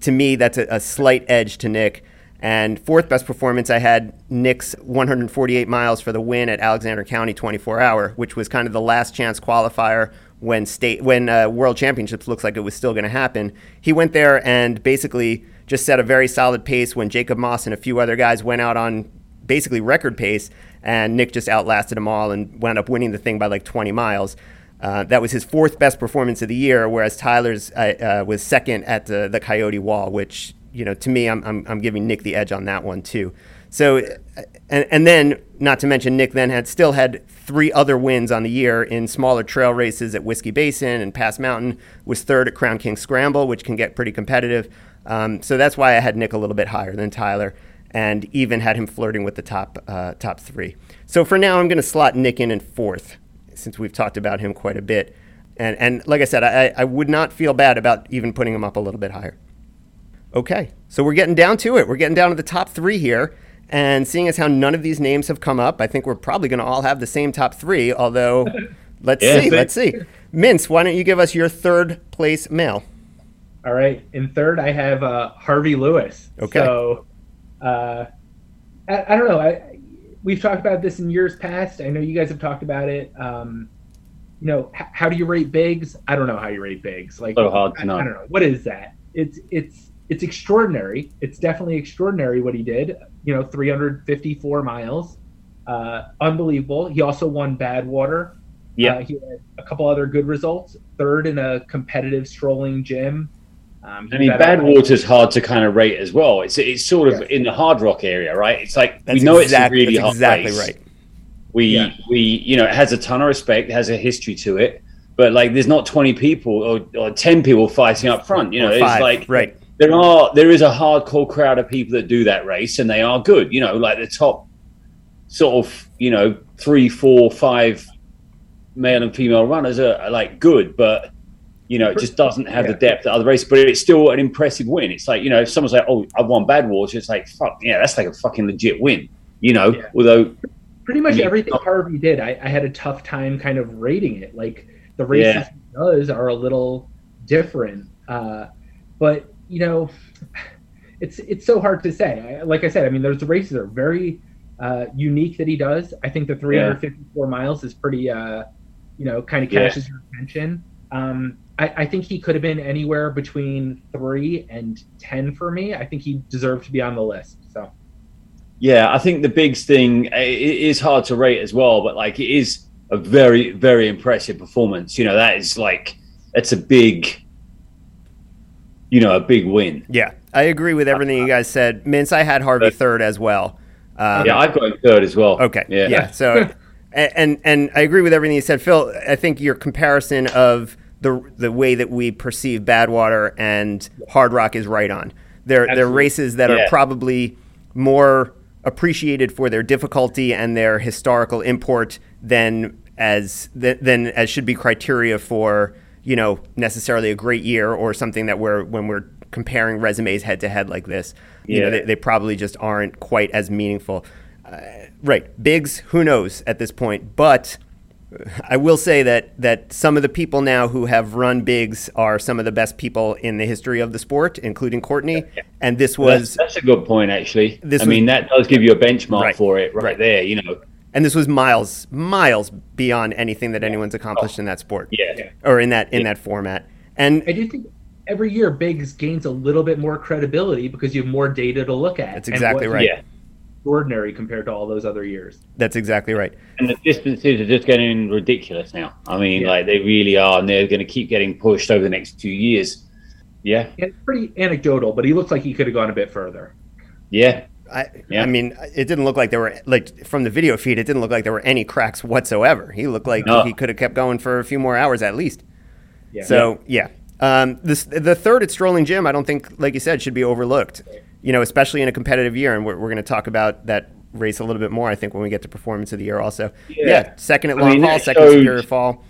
To me, that's a, a slight edge to Nick. And fourth best performance, I had Nick's 148 miles for the win at Alexander County 24 hour, which was kind of the last chance qualifier when state when uh, World Championships looks like it was still going to happen. He went there and basically just set a very solid pace when Jacob Moss and a few other guys went out on basically record pace, and Nick just outlasted them all and wound up winning the thing by like 20 miles. Uh, that was his fourth best performance of the year, whereas Tyler's uh, uh, was second at the, the Coyote Wall, which you know to me I'm, I'm I'm giving Nick the edge on that one too. So, uh, and and then not to mention Nick then had still had three other wins on the year in smaller trail races at Whiskey Basin and Pass Mountain. Was third at Crown King Scramble, which can get pretty competitive. Um, so that's why I had Nick a little bit higher than Tyler, and even had him flirting with the top uh, top three. So for now, I'm going to slot Nick in in fourth, since we've talked about him quite a bit. And and like I said, I, I would not feel bad about even putting him up a little bit higher. Okay, so we're getting down to it. We're getting down to the top three here. And seeing as how none of these names have come up, I think we're probably going to all have the same top three. Although, let's Yeah, see, see. let's see. Mintz, why don't you give us your third place male? All right. In third, I have uh, Harvey Lewis. Okay. So, uh, I, I don't know. I, we've talked about this in years past. I know you guys have talked about it. Um, you know, h- how do you rate bigs? I don't know how you rate bigs. Like, So hard to I. I don't know. What is that? It's it's it's extraordinary. It's definitely extraordinary what he did. You know, 354 miles. Uh, unbelievable. He also won Badwater. Yeah. Uh, he had a couple other good results. Third in a competitive Strolling Jim. Um, I mean, was at a- Badwater's hard to kind of rate as well. It's it's sort of Yeah. in the Hardrock area, right? It's like That's we know exact- it's a really that's hard exactly race. right. We Yeah. we you know it has a ton of respect, it has a history to it, but like there's not 20 people or, or 10 people fighting up front. You know, Or it's like right. There are there is a hardcore crowd of people that do that race, and they are good. You know, like the top sort of you know three, four, five male and female runners are, are like good, but you know it just doesn't have the depth that other races. But it's still an impressive win. It's like you know if someone's like, oh, I've won Badwater, it's like fuck yeah, that's like a fucking legit win. You know, Yeah. although pretty much I mean, everything Harvey did, I, I had a tough time kind of rating it. Like the races Yeah. he does are a little different, uh, but you know, it's it's so hard to say. I, like I said, I mean, those races are very uh, unique that he does. I think the 354 miles is pretty, uh, you know, kind of Yeah. catches your attention. Um, I, I think he could have been anywhere between three and ten for me. I think he deserved to be on the list. So Yeah, I think the big thing it is hard to rate as well, but like it is a very very impressive performance. You know, that is like that's a big, you know, a big win. Yeah, I agree with everything you guys said. Mintz, I had Harvey third as well. Um, yeah, I've got him third as well. Okay. Yeah. yeah so, and and I agree with everything you said, Phil. I think your comparison of the the way that we perceive Badwater and Hardrock is right on. They're they're races that yeah. are probably more appreciated for their difficulty and their historical import than as than as should be criteria for you know necessarily a great year or something that we're when we're comparing resumes head to head like this. You yeah. know, they, they, probably just aren't quite as meaningful. Uh, right, bigs, who knows at this point, but. I will say that that some of the people now who have run bigs are some of the best people in the history of the sport, including Courtney. And this was that's, that's a good point, actually. I was, mean, that does give you a benchmark right, for it right, right, there. You know, and this was miles miles beyond anything that anyone's accomplished in that sport. Yeah. Or in that in yeah. that format. And i do think every year bigs gains a little bit more credibility because you have more data to look at that's exactly right. yeah extraordinary compared to all those other years. That's exactly right. And the distances are just getting ridiculous now. I mean yeah. like they really are and they're going to keep getting pushed over the next two years. Yeah. yeah it's pretty anecdotal but he looks like he could have gone a bit further. Yeah I, yeah. I mean, it didn't look like there were like from the video feed. It didn't look like there were any cracks whatsoever. He looked like no. he could have kept going for a few more hours at least. Yeah. So yeah, um, this the third at Strolling Jim. I don't think, like you said, should be overlooked. You know, especially in a competitive year, and we're, we're going to talk about that race a little bit more. I think when we get to performance of the year, also. Yeah. yeah second at Long I mean, Haul, second Superior Fall.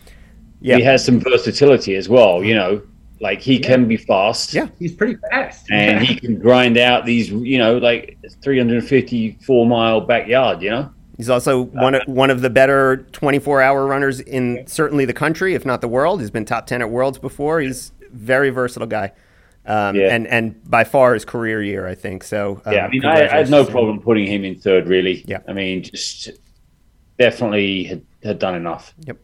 Yeah. He has some versatility as well. You know, like he yeah. can be fast. Yeah, he's pretty fast. and he can grind out these, you know, like 354 mile backyard. You know. He's also one of, one of the better 24 hour runners in certainly the country, if not the world. He's been top 10 at Worlds before. He's very versatile guy. Um, yeah. and, and by far his career year, I think. So, um, yeah, I mean, I, I had no problem putting him in third, really. Yeah. I mean, just definitely had, had done enough. Yep.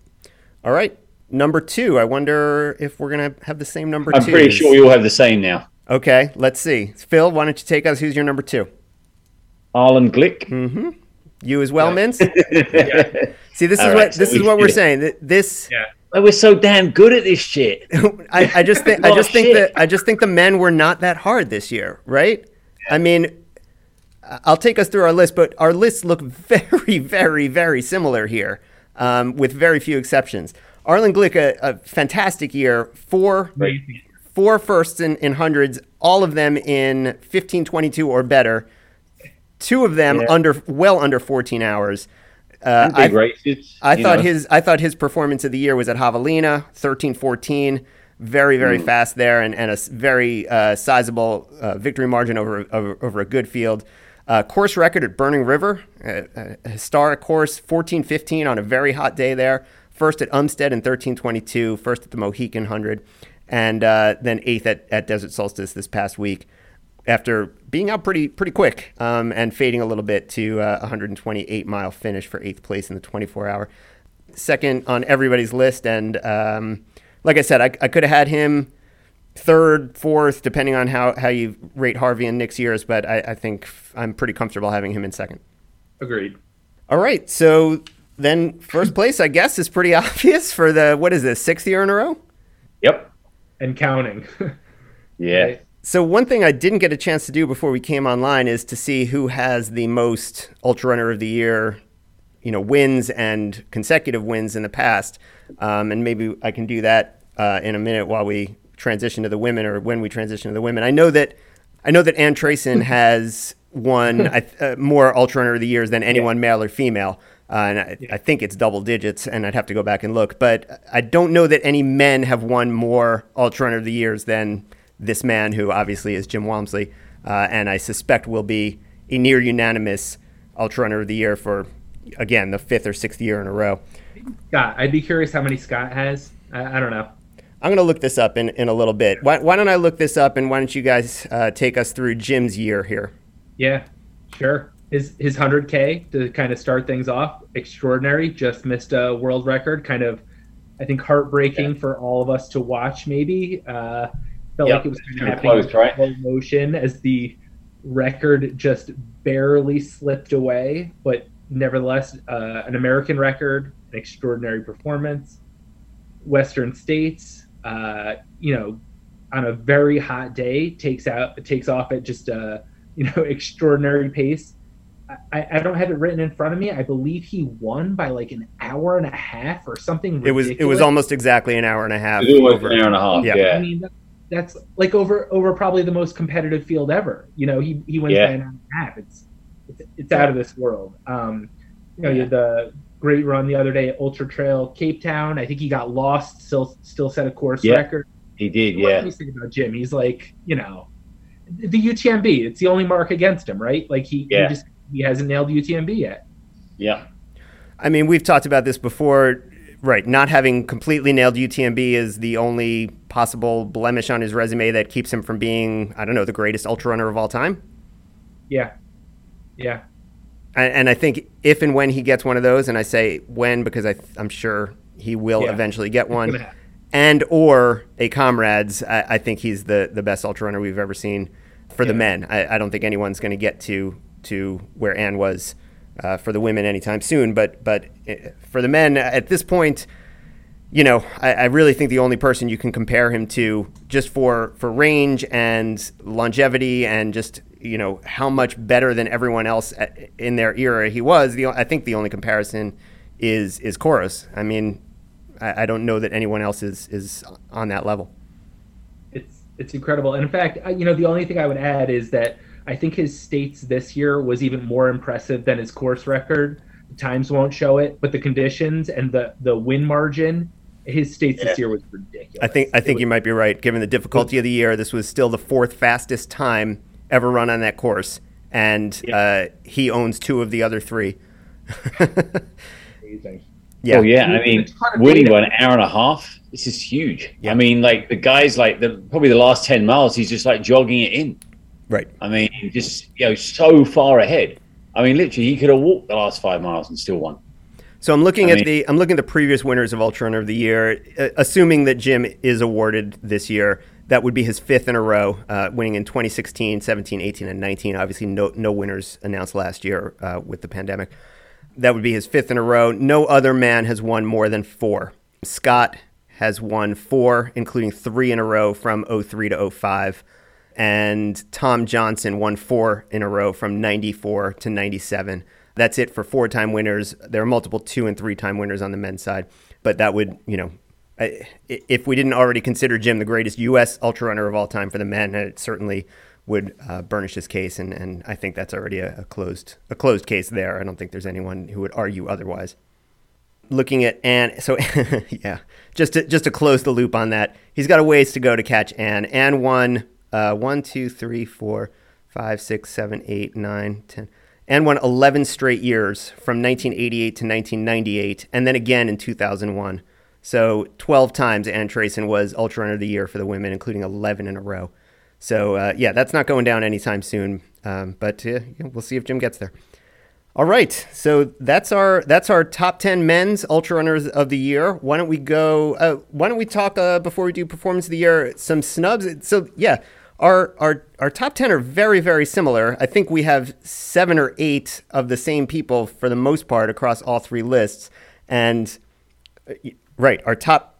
All right number two. I wonder if we're gonna have the same number. I'm pretty sure we all have the same now. Okay, let's see. Phil, why don't you take us? Who's your number two? Arlen Glick. Mm-hmm. You as well, yeah. Mince. yeah. See, this all is right, what so this we is what we're saying. This. Yeah. we're so damn good at this shit. I, I, just think I just think that I just think the men were not that hard this year, right? Yeah. I mean, I'll take us through our list, but our lists look very, very, very similar here, um, with very few exceptions. Arlen Glick, a, a fantastic year. Four, four firsts in, in hundreds, all of them in 1522 or better. Two of them yeah. under well under 14 hours. Uh, I, races, I thought know. his I thought his performance of the year was at Javelina, 13-14, very very mm. fast there, and, and a very uh, sizable uh, victory margin over, over, over a good field. Uh, course record at Burning River, a, a historic course, 14-15 on a very hot day there first at Umstead in 1322, first at the Mohican 100, and uh, then eighth at, at Desert Solstice this past week after being out pretty pretty quick um, and fading a little bit to uh, 128 mile finish for eighth place in the 24 hour. Second on everybody's list, and um, like I said, I, I could have had him third, fourth, depending on how, how you rate Harvey and Nick's years, but I, I think I'm pretty comfortable having him in second. Agreed. All right, so then first place, I guess, is pretty obvious for the what is this sixth year in a row? Yep, and counting. yeah. So one thing I didn't get a chance to do before we came online is to see who has the most ultra runner of the year, you know, wins and consecutive wins in the past, um, and maybe I can do that uh, in a minute while we transition to the women or when we transition to the women. I know that I know that Ann Trason has won uh, more ultra runner of the years than anyone, yeah. male or female. Uh, and I, yeah. I, think it's double digits, and I'd have to go back and look. But I don't know that any men have won more Ultra Runner of the Years than this man, who obviously is Jim Walmsley, uh, and I suspect will be a near unanimous Ultra Runner of the Year for, again, the fifth or sixth year in a row. Scott, I'd be curious how many Scott has. I, I don't know. I'm going to look this up in, in a little bit. Why, why don't I look this up, and why don't you guys uh, take us through Jim's year here? Yeah, sure his his 100k to kind of start things off extraordinary just missed a world record kind of i think heartbreaking yeah. for all of us to watch maybe uh felt yep. like it was kind of happening close, right? slow motion as the record just barely slipped away, but nevertheless, uh, an American record, an extraordinary performance. Western States, uh, you know, on a very hot day, takes out takes off at just a you know extraordinary pace. I, I don't have it written in front of me. I believe he won by like an hour and a half or something. It was it was almost exactly an hour and a half. It was over. an hour and a half. Yeah. yeah. I mean, that's like over over probably the most competitive field ever. You know, he he wins yeah. by an hour and a half. It's it's, it's out of this world. Um, you know, yeah. the great run the other day at Ultra Trail Cape Town. I think he got lost, still still set a course yeah, record. He did, what yeah. What do you think about Jim? He's like, you know, the UTMB. It's the only mark against him, right? Like he, yeah. he just he hasn't nailed UTMB yet. Yeah. I mean, we've talked about this before. Right, not having completely nailed UTMB is the only possible blemish on his resume that keeps him from being, I don't know, the greatest ultra runner of all time. Yeah, yeah. And, and I think if and when he gets one of those, and I say when because I, am sure he will yeah. eventually get one, and or a comrades, I, I, think he's the the best ultra runner we've ever seen for yeah. the men. I, I don't think anyone's going to get to to where Anne was uh, for the women anytime soon. But but uh, for the men at this point, you know, I, I, really think the only person you can compare him to just for for range and longevity and just you know how much better than everyone else in their era he was. The I think the only comparison is is Kouros. I mean, I, I don't know that anyone else is is on that level. It's it's incredible, and in fact, you know, the only thing I would add is that I think his states this year was even more impressive than his course record. The times won't show it, but the conditions and the the win margin, his states yeah. this year was ridiculous. I think I think was, you might be right. Given the difficulty of the year, this was still the fourth fastest time ever run on that course, and yeah. uh, he owns two of the other three. Amazing. Yeah. Oh yeah, I mean, winning by an hour and a half. This is huge. Yeah. I mean, like the guys, like the probably the last ten miles, he's just like jogging it in. Right. I mean, just you know, so far ahead. I mean, literally, he could have walked the last five miles and still won. So I'm looking I at mean, the I'm looking at the previous winners of Ultra Runner of the Year, uh, assuming that Jim is awarded this year. That would be his fifth in a row, uh, winning in 2016, 17, 18, and 19. Obviously, no no winners announced last year uh, with the pandemic. That would be his fifth in a row. No other man has won more than four. Scott has won four, including three in a row from 03 to 05 and Tom Johnson won four in a row from 94 to 97. That's it for four time winners. There are multiple two and three time winners on the men's side, but that would, you know, if we didn't already consider Jim the greatest U.S. ultra runner of all time for the men, it certainly would uh, burnish his case, and, and I think that's already a, a, closed a closed case there. I don't think there's anyone who would argue otherwise. Looking at Ann, so yeah, just to, just to close the loop on that, he's got a ways to go to catch Ann. Ann won uh, 1, 2, 3, 4, 5, 6, 7, 8, 9, 10, and won 11 straight years from 1988 to 1998, and then again in 2001. So 12 times Ann Trason was Ultra Runner of the Year for the women, including 11 in a row. So uh, yeah, that's not going down anytime soon. Um, but uh, we'll see if Jim gets there. All right, so that's our that's our top ten men's ultra runners of the year. Why don't we go? Uh, why don't we talk uh, before we do performance of the year? Some snubs. So yeah, our our our top 10 are very very similar. I think we have seven or eight of the same people for the most part across all three lists. And uh, right our top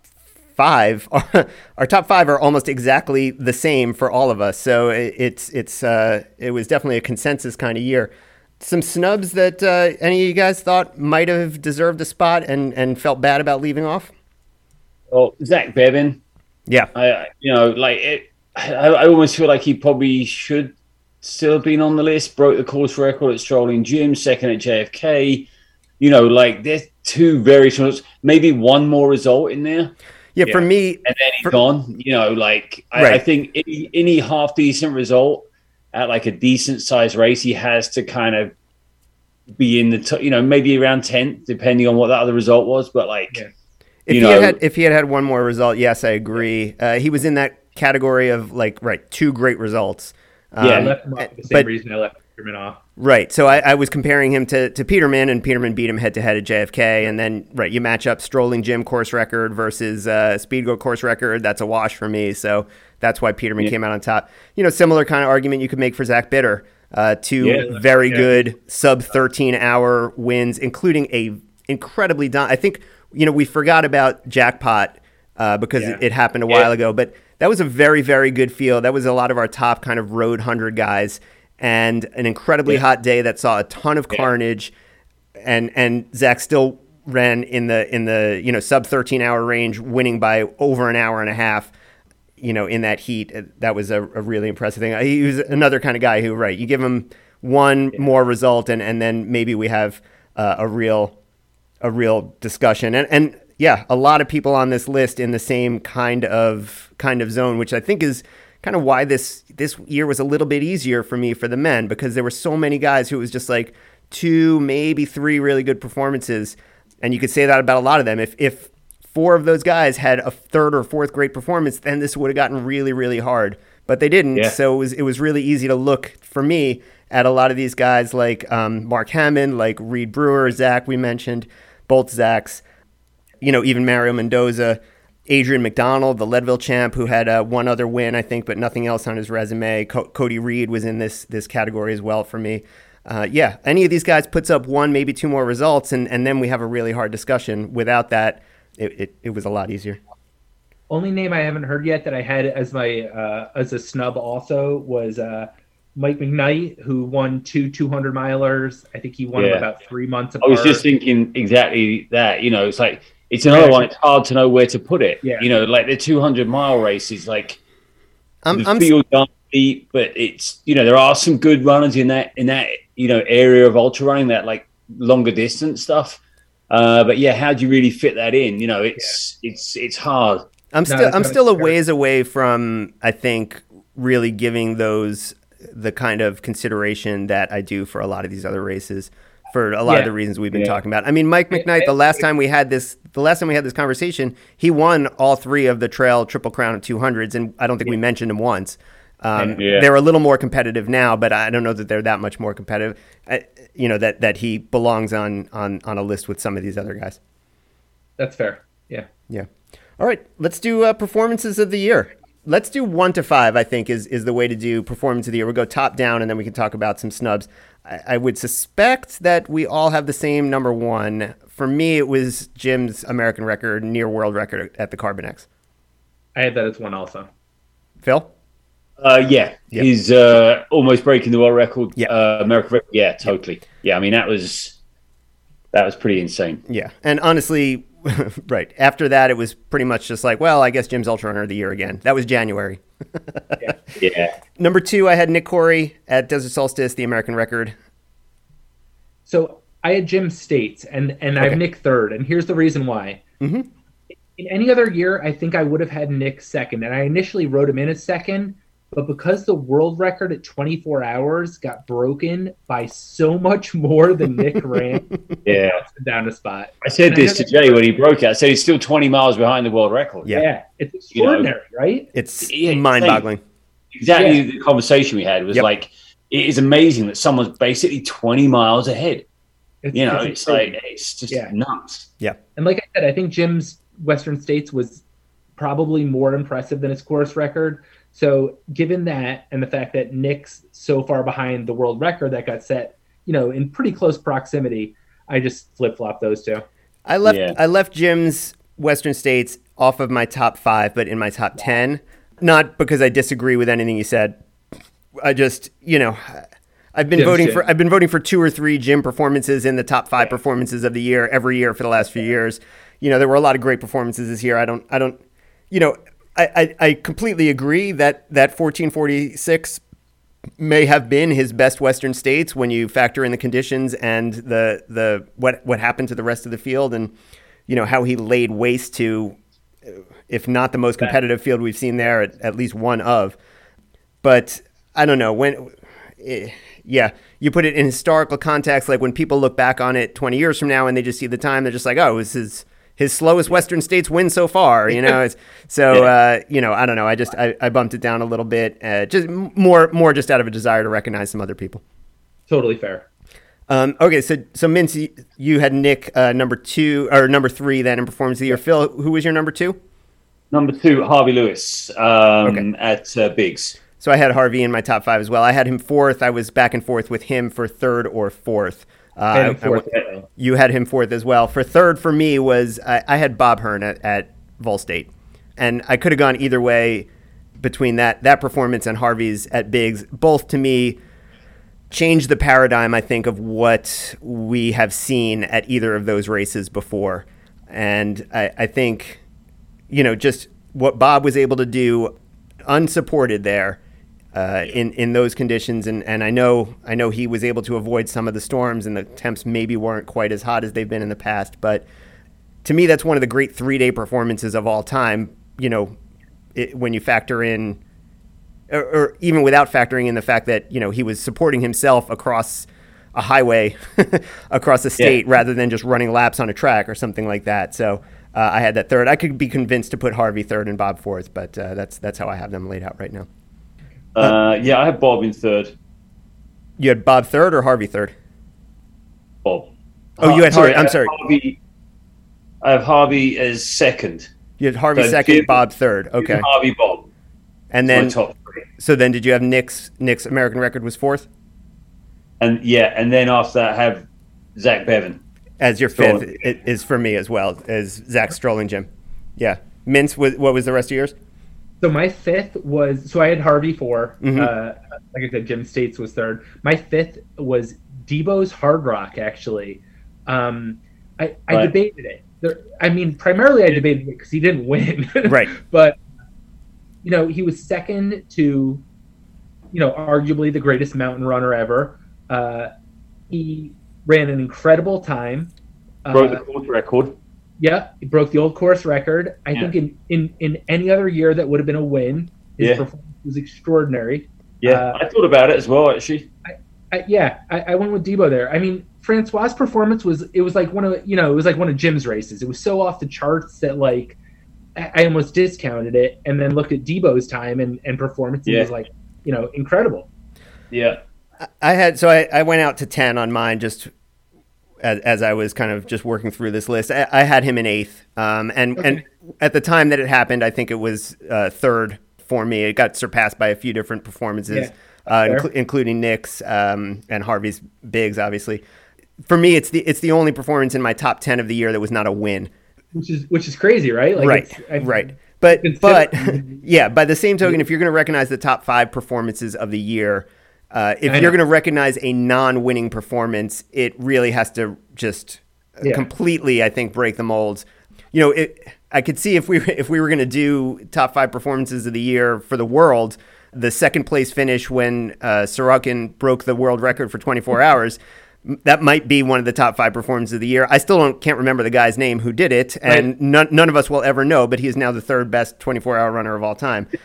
five are, our top five are almost exactly the same for all of us. So it's it's uh, it was definitely a consensus kind of year. Some snubs that uh, any of you guys thought might have deserved a spot and and felt bad about leaving off? Oh zach Bevin. yeah. I, you know like it I, I almost feel like he probably should still have been on the list. Broke the course record at Strolling Jim, second at JFK. You know, like there's two very short, maybe one more result in there. Yeah, yeah. for me, and then he's for, gone. You know, like I, right. I think any, any half decent result at like a decent size race, he has to kind of be in the t- you know maybe around tenth, depending on what that other result was. But like, yeah. if he had, had if he had had one more result, yes, I agree. Uh, he was in that category of like right two great results. Um, yeah, I left him off the same but, reason I left Peterman off. Right. So I, I, was comparing him to, to Peterman, and Peterman beat him head to head at JFK. And then, right, you match up Strolling Jim course record versus uh, Speedgoat course record. That's a wash for me. So that's why Peterman Yeah. came out on top. You know, similar kind of argument you could make for Zach Bitter. Uh, two Yeah. very Yeah. good sub 13 hour wins, including a incredibly dom- I think you know we forgot about jackpot uh, because it, it happened a while ago, but that was a very very good field. That was a lot of our top kind of road hundred guys, and an incredibly Yeah. hot day that saw a ton of Yeah. carnage, and and Zach still ran in the in the you know sub 13 hour range, winning by over an hour and a half. You know, in that heat, that was a, a really impressive thing. He was another kind of guy who, right, you give him one more result, and and then maybe we have uh, a real a real discussion. And and yeah, a lot of people on this list in the same kind of kind of zone, which I think is kind of why this this year was a little bit easier for me for the men because there were so many guys who it was just like two, maybe three really good performances. And you could say that about a lot of them. If if four of those guys had a third or fourth great performance, then this would have gotten really, really hard. But they didn't. Yeah. So it was it was really easy to look for me at a lot of these guys like um, Mark Hammond, like Reed Brewer, Zach we mentioned, both Zachs, you know, even Mario Mendoza, Adrian McDonald, the Leadville champ, who had uh, one other win, I think, but nothing else on his resume. Co- Cody Reed was in this this category as well for me. Uh, yeah, any of these guys puts up one, maybe two more results, and, and then we have a really hard discussion. Without that, it, it, it was a lot easier. Only name I haven't heard yet that I had as my uh, as a snub also was uh, Mike McKnight, who won two 200 milers. I think he won Yeah. about three months ago. I was just thinking exactly that. You know, it's like it's another Yeah. one. It's hard to know where to put it. Yeah. You know, like the 200 mile race is like I'm, the I'm field aren't deep, but it's you know there are some good runners in that in that you know area of ultra running that like longer distance stuff. Uh, but yeah, how do you really fit that in? You know, it's it's it's hard. I'm still that's I'm not still a fair. ways away from I think really giving those the kind of consideration that I do for a lot of these other races for a lot of the reasons we've been Yeah. talking about. I mean, Mike McKnight, the last time we had this the last time we had this conversation, he won all three of the trail triple crown at 200s and I don't think we mentioned him once. Um, Yeah. They're a little more competitive now, but I don't know that they're that much more competitive. I, you know that that he belongs on on on a list with some of these other guys. That's fair. Yeah. Yeah. All right, let's do uh, performances of the year. Let's do one to five. I think is is the way to do performance of the year. We'll go top down, and then we can talk about some snubs. I, I would suspect that we all have the same number one. For me, it was Jim's American record, near world record at the Carbon X. I had that as one also. Phil. Uh, yeah, Yeah. he's uh, almost breaking the world record. Yeah. uh, American record. Yeah, totally. Yeah, I mean that was that was pretty insane. Yeah, and honestly, right after that, it was pretty much just like, well, I guess Jim's Ultra Runner of the Year again. That was January. Yeah, Number two, I had Nick Coury at Desert Solstice, the American record. So I had Jim States, and and I have Nick third, and here's the reason why. Mhm. In any other year, I think I would have had Nick second, and I initially wrote him in as second, but because the world record at 24 hours got broken by so much more than Nick ran, yeah. down a spot. I said And this know to Jay when he broke it. I said he's still 20 miles behind the world record. Yeah. Yeah, it's extraordinary, right? It's Yeah, mind-boggling. exactly. Yeah. The conversation we had was Yep. like, it is amazing that someone's basically 20 miles ahead. It's, You know, it's, insane. like it's just Yeah. nuts. Yeah. And like I said, I think Jim's Western States was probably more impressive than his course record. So, given that and the fact that Nick's so far behind the world record that got set, you know, in pretty close proximity, I just flip flop those two. I left Yeah. I left Jim's Western States off of my top five, but in my top ten. Not because I disagree with anything you said. I just you know I've been Jim's voting Jim. for I've been voting for two or three Jim performances in the top five performances of the year every year for the last few years. You know there were a lot of great performances this year. I don't I don't you know I, I, I completely agree that that fourteen forty six may have been his best Western States when you factor in the conditions and the the what what happened to the rest of the field and you know how he laid waste to, if not the most competitive field we've seen there, at, at least one of. But I don't know when. eh, Yeah, you put it in historical context, like when people look back on it 20 years from now and they just see the time, they're just like, oh, this is his slowest Western States win so far. You know, it's, so uh, you know, I don't know. I just I, I bumped it down a little bit, uh, just more more just out of a desire to recognize some other people. Totally fair. Um, okay, so so Mincy, you had Nick uh, number two or number three then in performance of the year. Phil, who was your number two? Number two, Harvey Lewis um, Okay. at uh, Biggs. So I had Harvey in my top five as well. I had him fourth. I was back and forth with him for third or fourth. Uh, I I- I fourth. went- you had him fourth as well. For third for me was I, I had Bob Hearn at, at Vol State, and I could have gone either way between that that performance and Harvey's at Biggs. Both to me changed the paradigm. I think of what we have seen at either of those races before, and I, I think you know just what Bob was able to do unsupported there uh, in in those conditions, and, and I know I know he was able to avoid some of the storms, and the temps maybe weren't quite as hot as they've been in the past. But to me, that's one of the great three day performances of all time. You know, it, when you factor in, or, or even without factoring in the fact that you know he was supporting himself across a highway across a state rather than just running laps on a track or something like that. So. Uh, I had that third. I could be convinced to put Harvey third and Bob fourth, but uh, that's that's how I have them laid out right now. Uh, yeah, I have Bob in third. You had Bob third or Harvey third? Bob. Oh, you had Sorry, Harvey. I'm sorry. Harvey, I have Harvey as second. You had Harvey So second, Jim- Bob third. Okay. Jim Harvey, Bob. And Then, top three. so then did you have Nick's Nick's American record was fourth And yeah, and then after that, I have Zach Bevan. as your fifth i- is for me as well as Zach Strolling Jim. Yeah. Was what was the rest of yours? So my fifth was so I had Harvey 4 Mhm. Uh, like I said, Jim States was third. My fifth was Debo's Hardrock. Actually, um, I, I Right. debated it. There, I mean, primarily I debated it because he didn't win. Right. but you know, he was second to, you know, arguably the greatest mountain runner ever. Uh, he ran an incredible time. Broke Uh, the course record. Yeah, he broke the old course record. I Yeah. think in, in, in any other year that would have been a win. His Yeah. performance was extraordinary. Yeah, uh, I thought about it as well, actually. I, yeah, I, I went with Debo there. I mean, Francois' performance was it was like one of you know it was like one of Jim's races. It was so off the charts that like I, I almost discounted it, and then looked at Debo's time and and performance. and Yeah. It was like you know incredible. Yeah. I had so I, I went out to ten on mine just as, as I was kind of just working through this list. I, I had him in eighth, um, and and at the time that it happened, I think it was uh, third for me. It got surpassed by a few different performances, Yeah, uh, inclu- including Nick's um, and Harvey's bigs, obviously. For me, it's the it's the only performance in my top ten of the year that was not a win. Which is which is crazy, right? Like right, right. But but yeah, by the same token, if you're going to recognize the top five performances of the year, uh, if I you're going to recognize a non-winning performance, it really has to just Yeah. completely, I think, break the molds. You know, it, I could see if we if we were going to do top five performances of the year for the world, the second place finish when uh, Sorokin broke the world record for 24 hours. M- That might be one of the top five performances of the year. I still don't can't remember the guy's name who did it, and Right. none, none of us will ever know. But he is now the third best 24 hour runner of all time.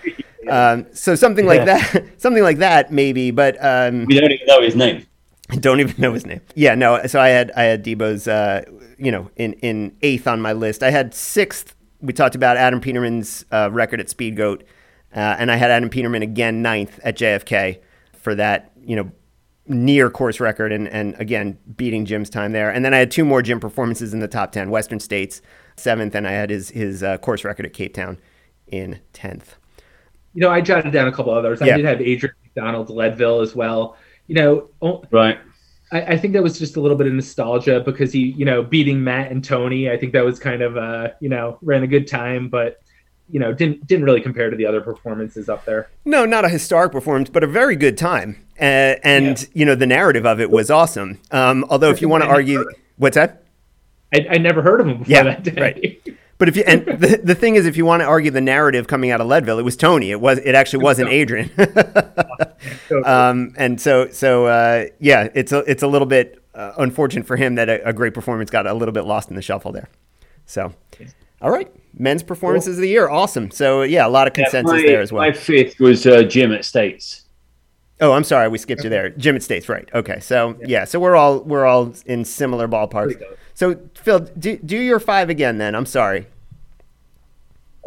Um, so something like that, something like that, maybe. But um, We don't even know his name. I don't even know his name. Yeah, no. So I had I had Debo's, uh, you know, in in eighth on my list. I had sixth. We talked about Adam Peterman's uh, record at Speed Goat, uh, and I had Adam Peterman again ninth at JFK for that, you know, near course record, and and again beating Jim's time there. And then I had two more Jim performances in the top ten, Western States seventh, and I had his his uh, course record at Cape Town in tenth. You know, I jotted down a couple others. I Yeah. did have Adrian McDonald, Leadville as well. You know, Right. I, I think that was just a little bit of nostalgia because he, you know, beating Matt and Tony. I think that was kind of, uh, you know, ran a good time, but you know, didn't didn't really compare to the other performances up there. No, not a historic performance, but a very good time. Uh, and Yeah. you know, the narrative of it was awesome. Um, although, if you want to argue, what's that? I, I never heard of him before Yeah, that day. right. But if you and the, the thing is, if you want to argue the narrative coming out of Leadville, it was Tony. It was it actually wasn't Adrian. Um, and so so uh, yeah, it's a it's a little bit uh, unfortunate for him that a, a great performance got a little bit lost in the shuffle there. So, all right, men's performances of the year, awesome. So yeah, a lot of consensus my, there as well. My fifth was uh, Jim at States. Oh, I'm sorry, we skipped you there. Jim at States, right? Okay, so yeah, so we're all we're all in similar ballparks. So Phil, do, do your five again then. I'm sorry.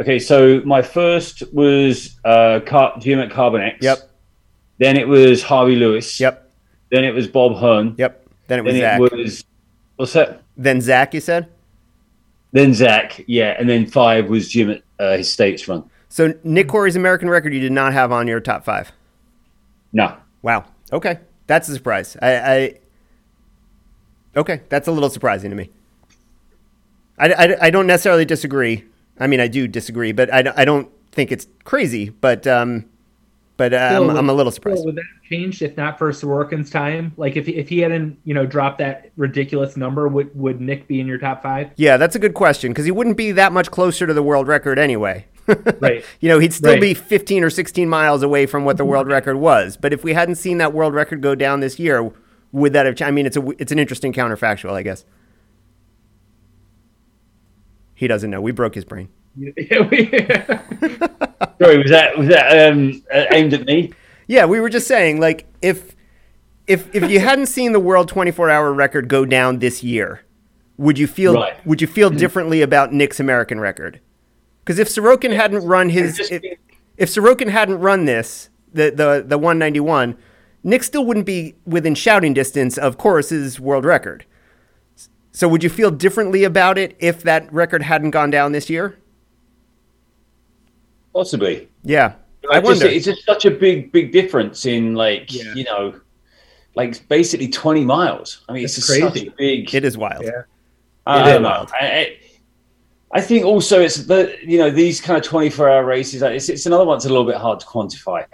Okay, so my first was uh, Car- Jim at Carbon X. Yep. Then it was Harvey Lewis. Yep. Then it was Bob Hearn. Yep. Then it was Then Zach. it was what's that? Then Zach, you said. Then Zach, yeah, and then five was Jim at uh, his states run. So Nick Coury's American record you did not have on your top five. No, Wow. Okay, that's a surprise. I, I okay, that's a little surprising to me. I, I, I don't necessarily disagree. I mean, I do disagree, but I, don't- I don't think it's crazy. But um, but uh, I'm, Phil, I'm a little Phil, surprised. Would that have changed if not for Sorokin's time? Like if if he hadn't you know dropped that ridiculous number, would would Nick be in your top five? Yeah, that's a good question because he wouldn't be that much closer to the world record anyway. Right. you know, he'd still Right. be 15 or 16 miles away from what the world record was. But if we hadn't seen that world record go down this year, would that have? ch- I mean, it's a it's an interesting counterfactual, I guess. He doesn't know. We broke his brain. Sorry, was that was that um, aimed at me? Yeah, we were just saying, like, if if if you hadn't seen the world 24 hour record go down this year, would you feel Right. would you feel differently about Nick's American record? Because if Sorokin hadn't run his just if, if Sorokin hadn't run this the the the 191, Nick still wouldn't be within shouting distance of Kouros's world record. So would you feel differently about it if that record hadn't gone down this year? Possibly. Yeah, I I just, wonder. it's just such a big, big difference in like Yeah. you know, like basically twenty miles. I mean, it's That's just such crazy. a big. it is wild. Yeah. I It don't is know. wild. I, I, I think also it's the you know these kind of twenty four hour races. It's, it's another one that's a little bit hard to quantify.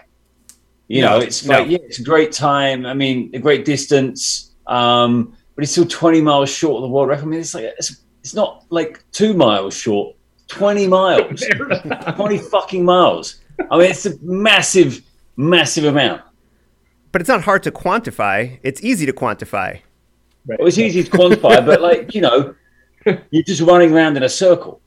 You No, know, it's no. like yeah, it's a great time. I mean, a great distance, um, but it's still twenty miles short of the world record. I mean, it's like it's, it's not like two miles short. Twenty miles, twenty fucking miles. I mean, it's a massive, massive amount. But it's not hard to quantify. It's easy to quantify. Right. Well, it's easy to quantify, but like you know, you're just running around in a circle.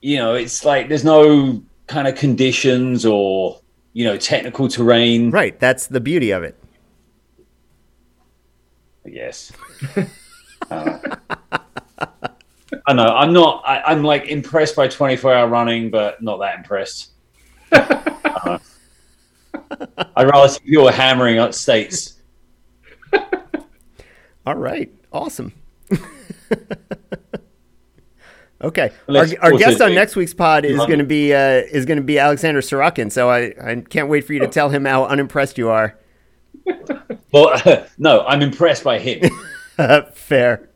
You know, it's like there's no kind of conditions or you know technical terrain. Right. That's the beauty of it. Yes. Uh, I know. I'm not. I, I'm like impressed by 24 hour running, but not that impressed. Uh, I'd rather see people hammering up states. All right. Awesome. okay. Our, our guest on next week's pod is going to be uh, is going to be Alexander Sorokin. So I, I can't wait for you to tell him how unimpressed you are. Well, no, I'm impressed by him. Fair.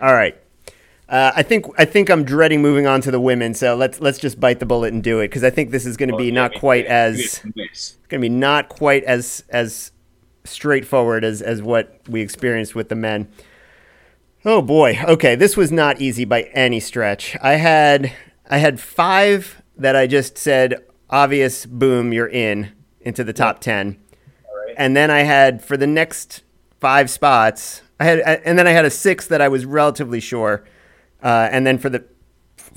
All right. Uh, I think I think I'm dreading moving on to the women. So let's let's just bite the bullet and do it because I think this is going to be not quite as Miss. going to be not quite as as straightforward as as what we experienced with the men. Oh boy. Okay, this was not easy by any stretch. I had I had 5 that I just said obvious boom you're in into the top 10. And then I had for the next 5 spots, I had and then I had a 6 that I was relatively sure. Uh, and then for the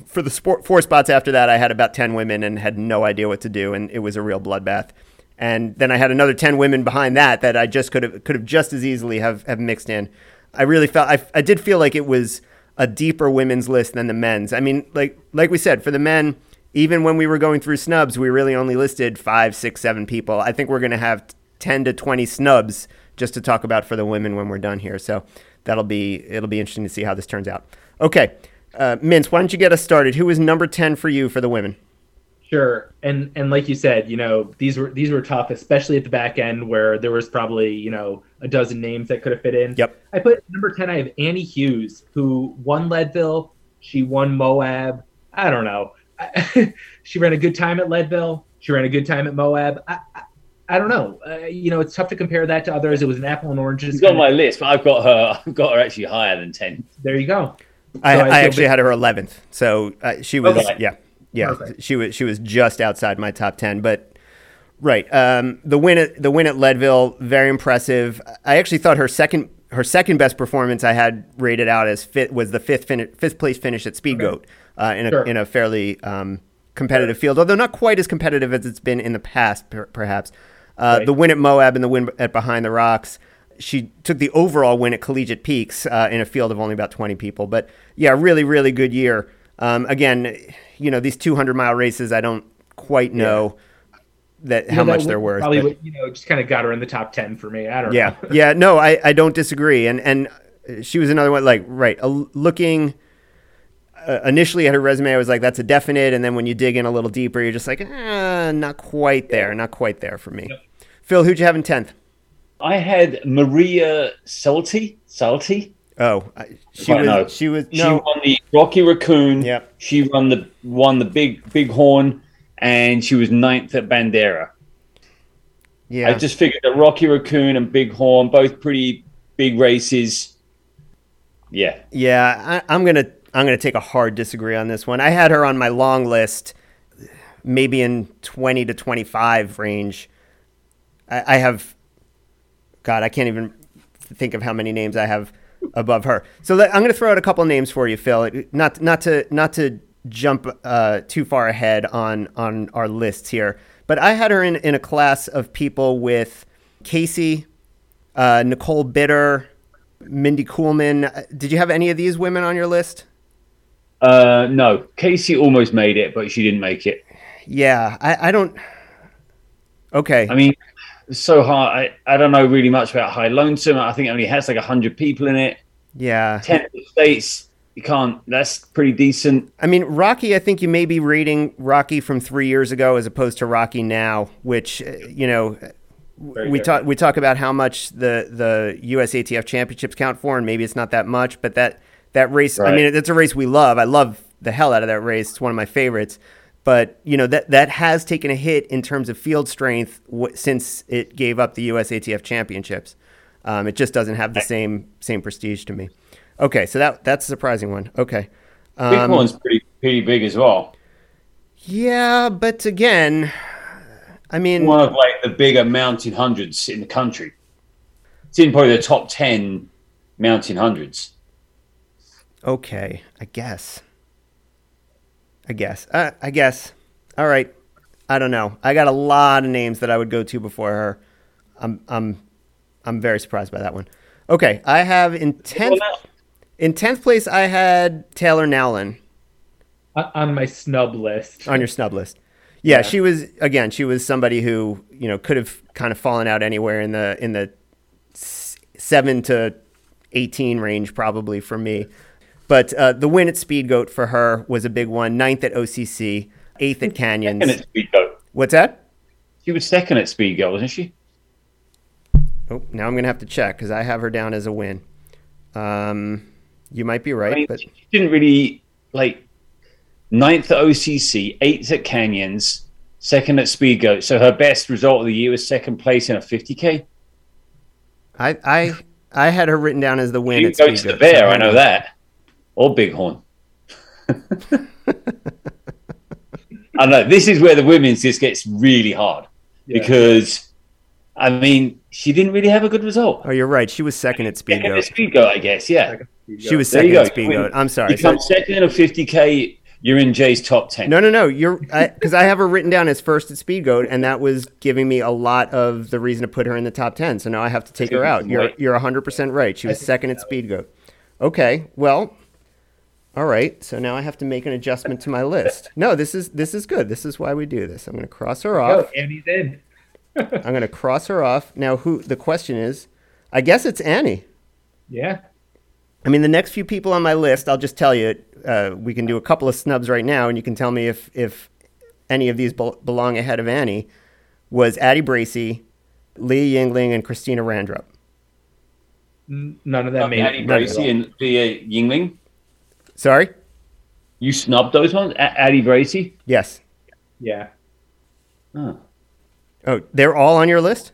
for the sport, four spots after that, I had about 10 women and had no idea what to do, and it was a real bloodbath. And then I had another 10 women behind that that I just could have could have just as easily have, have mixed in. I really felt I, I did feel like it was a deeper women's list than the men's. I mean, like like we said, for the men, even when we were going through snubs, we really only listed five, six, seven people. I think we're going to have 10 to 20 snubs just to talk about for the women when we're done here. So that'll be it'll be interesting to see how this turns out. Okay, uh, Mintz, why don't you get us started? Who is number 10 for you for the women? Sure, and and like you said, you know these were these were tough, especially at the back end where there was probably you know a dozen names that could have fit in. Yep. I put number ten. I have Annie Hughes, who won Leadville. She won Moab. I don't know. she ran a good time at Leadville. She ran a good time at Moab. I, I, I don't know. Uh, you know, it's tough to compare that to others. It was an apple and oranges. She's got kinda- my list, but I've got her. I've got her actually higher than ten. there you go. I, So I, actually bit- had her 11th, so uh, she was Okay. yeah yeah Perfect. she was she was just outside my top 10, but. Right. Um, the win at the win at Leadville, very impressive. I actually thought her second her second best performance I had rated out as fit was the fifth fin- fifth place finish at Speed Goat uh, in a Sure. in a fairly um, competitive field, although not quite as competitive as it's been in the past, per- perhaps. Uh, Right. The win at Moab and the win at Behind the Rocks. She took the overall win at Collegiate Peaks uh, in a field of only about 20 people. But yeah, really, really good year. Um, again, you know, these 200 mile races, I don't quite know that You how know, that much win they're worth. Probably, but- you know, just kind of got her in the top ten for me. I don't yeah, know. yeah, no, I, I don't disagree. And and she was another one like right, uh, looking uh, initially at her resume, I was like, that's a definite. And then when you dig in a little deeper, you're just like, ah, not quite there, not quite there for me. Yep. Phil, who'd you have in tenth? I had Maria Salty. Salty. Oh, I- she was. no. She was. She won the Rocky Raccoon. Yep. She won the won the big big horn, and she was ninth at Bandera. Yeah. I just figured that Rocky Raccoon and Big Horn, both pretty big races. Yeah, Yeah, I, I'm gonna I'm gonna take a hard disagree on this one. I had her on my long list, maybe in 20 to 25 range. I, I have, God, I can't even think of how many names I have above her. So let, I'm gonna throw out a couple names for you, Phil. Not not to not to jump uh, too far ahead on on our lists here, but I had her in in a class of people with Casey, uh, Nicole Bitter. Mindy Coolman. Uh, Did you have any of these women on your list? uh, no, Casey almost made it, but she didn't make it. Yeah, I, I don't. Okay. I mean, it's so hard. I, I don't know really much about High Lonesome. I think it only has like hundred people in it. yeah. Ten states. You can't. That's pretty decent. I mean, Rocky, I think you may be reading Rocky from three years ago as opposed to Rocky now, which, uh, you know, Very we talk we talk about how much the the USATF championships count for, and maybe it's not that much, but that that race. I mean, it's a race we love. I love the hell out of that race. It's one of my favorites. But you know that that has taken a hit in terms of field strength w- since it gave up the USATF championships. Um, it just doesn't have the same same prestige to me. Okay, so that that's a surprising one. Okay. Big one's pretty pretty big as well. yeah, but again, I mean, One of like the bigger mountain hundreds in the country. It's in probably the top ten mountain hundreds. okay, I guess. I guess. Uh, I guess. All right. I don't know. I got a lot of names that I would go to before her. I'm I'm I'm very surprised by that one. Okay, I have in tenth in tenth place. I had Taylor Nowlin On- on my snub list. on your snub list. Yeah, Yeah. she was again. She was somebody who you know could have kind of fallen out anywhere in the in the seven to eighteen range probably for me. But uh, the win at Speed Goat for her was a big one. Ninth at OCC, eighth at second Canyons. at Speed Goat. What's that? She was second at Speed Goat, wasn't she? Oh, now I'm gonna have to check because I have her down as a win. Um, you might be right, I mean, but she didn't really like ninth at OCC, eighth at Canyons, second at Speed Goat. So her best result of the year was second place in a 50k. I I I had her written down as the win goes Speed to the bear, so- I know that. Or Bighorn. I know this is where the women's just gets really hard Yeah. because, I mean, she didn't really have a good result. Oh, you're right. She was second at Speed Second at Goat. Speed Goat, I guess. Yeah, She was second at Speed Goat. I'm sorry. you come second in a 50k. You're in Jay's top ten. No, no, no. You're because I, have her written down as first at Speed Goat, and that was giving me a lot of the reason to put her in the top ten. So now I have to take her out. You're you're 100 percent right. She was second at Speed Goat. Okay, well, all right. So now I have to make an adjustment to my list. No, this is this is good. This is why we do this. I'm going to cross her Oh, off. Annie's in. I'm going to cross her off. Now, who? The question is, I guess it's Annie. Yeah. I mean, the next few people on my list, I'll just tell you. Uh, we can do a couple of snubs right now, and you can tell me if if any of these bel belong ahead of Annie. Was Addie Bracy, Leah Yingling, and Christina Randrup. None of that made Addie it. Bracy and Leah Yingling. Sorry. You snubbed those ones? A- Addie Bracy? Yes. Yeah. Oh. Oh, they're all on your list.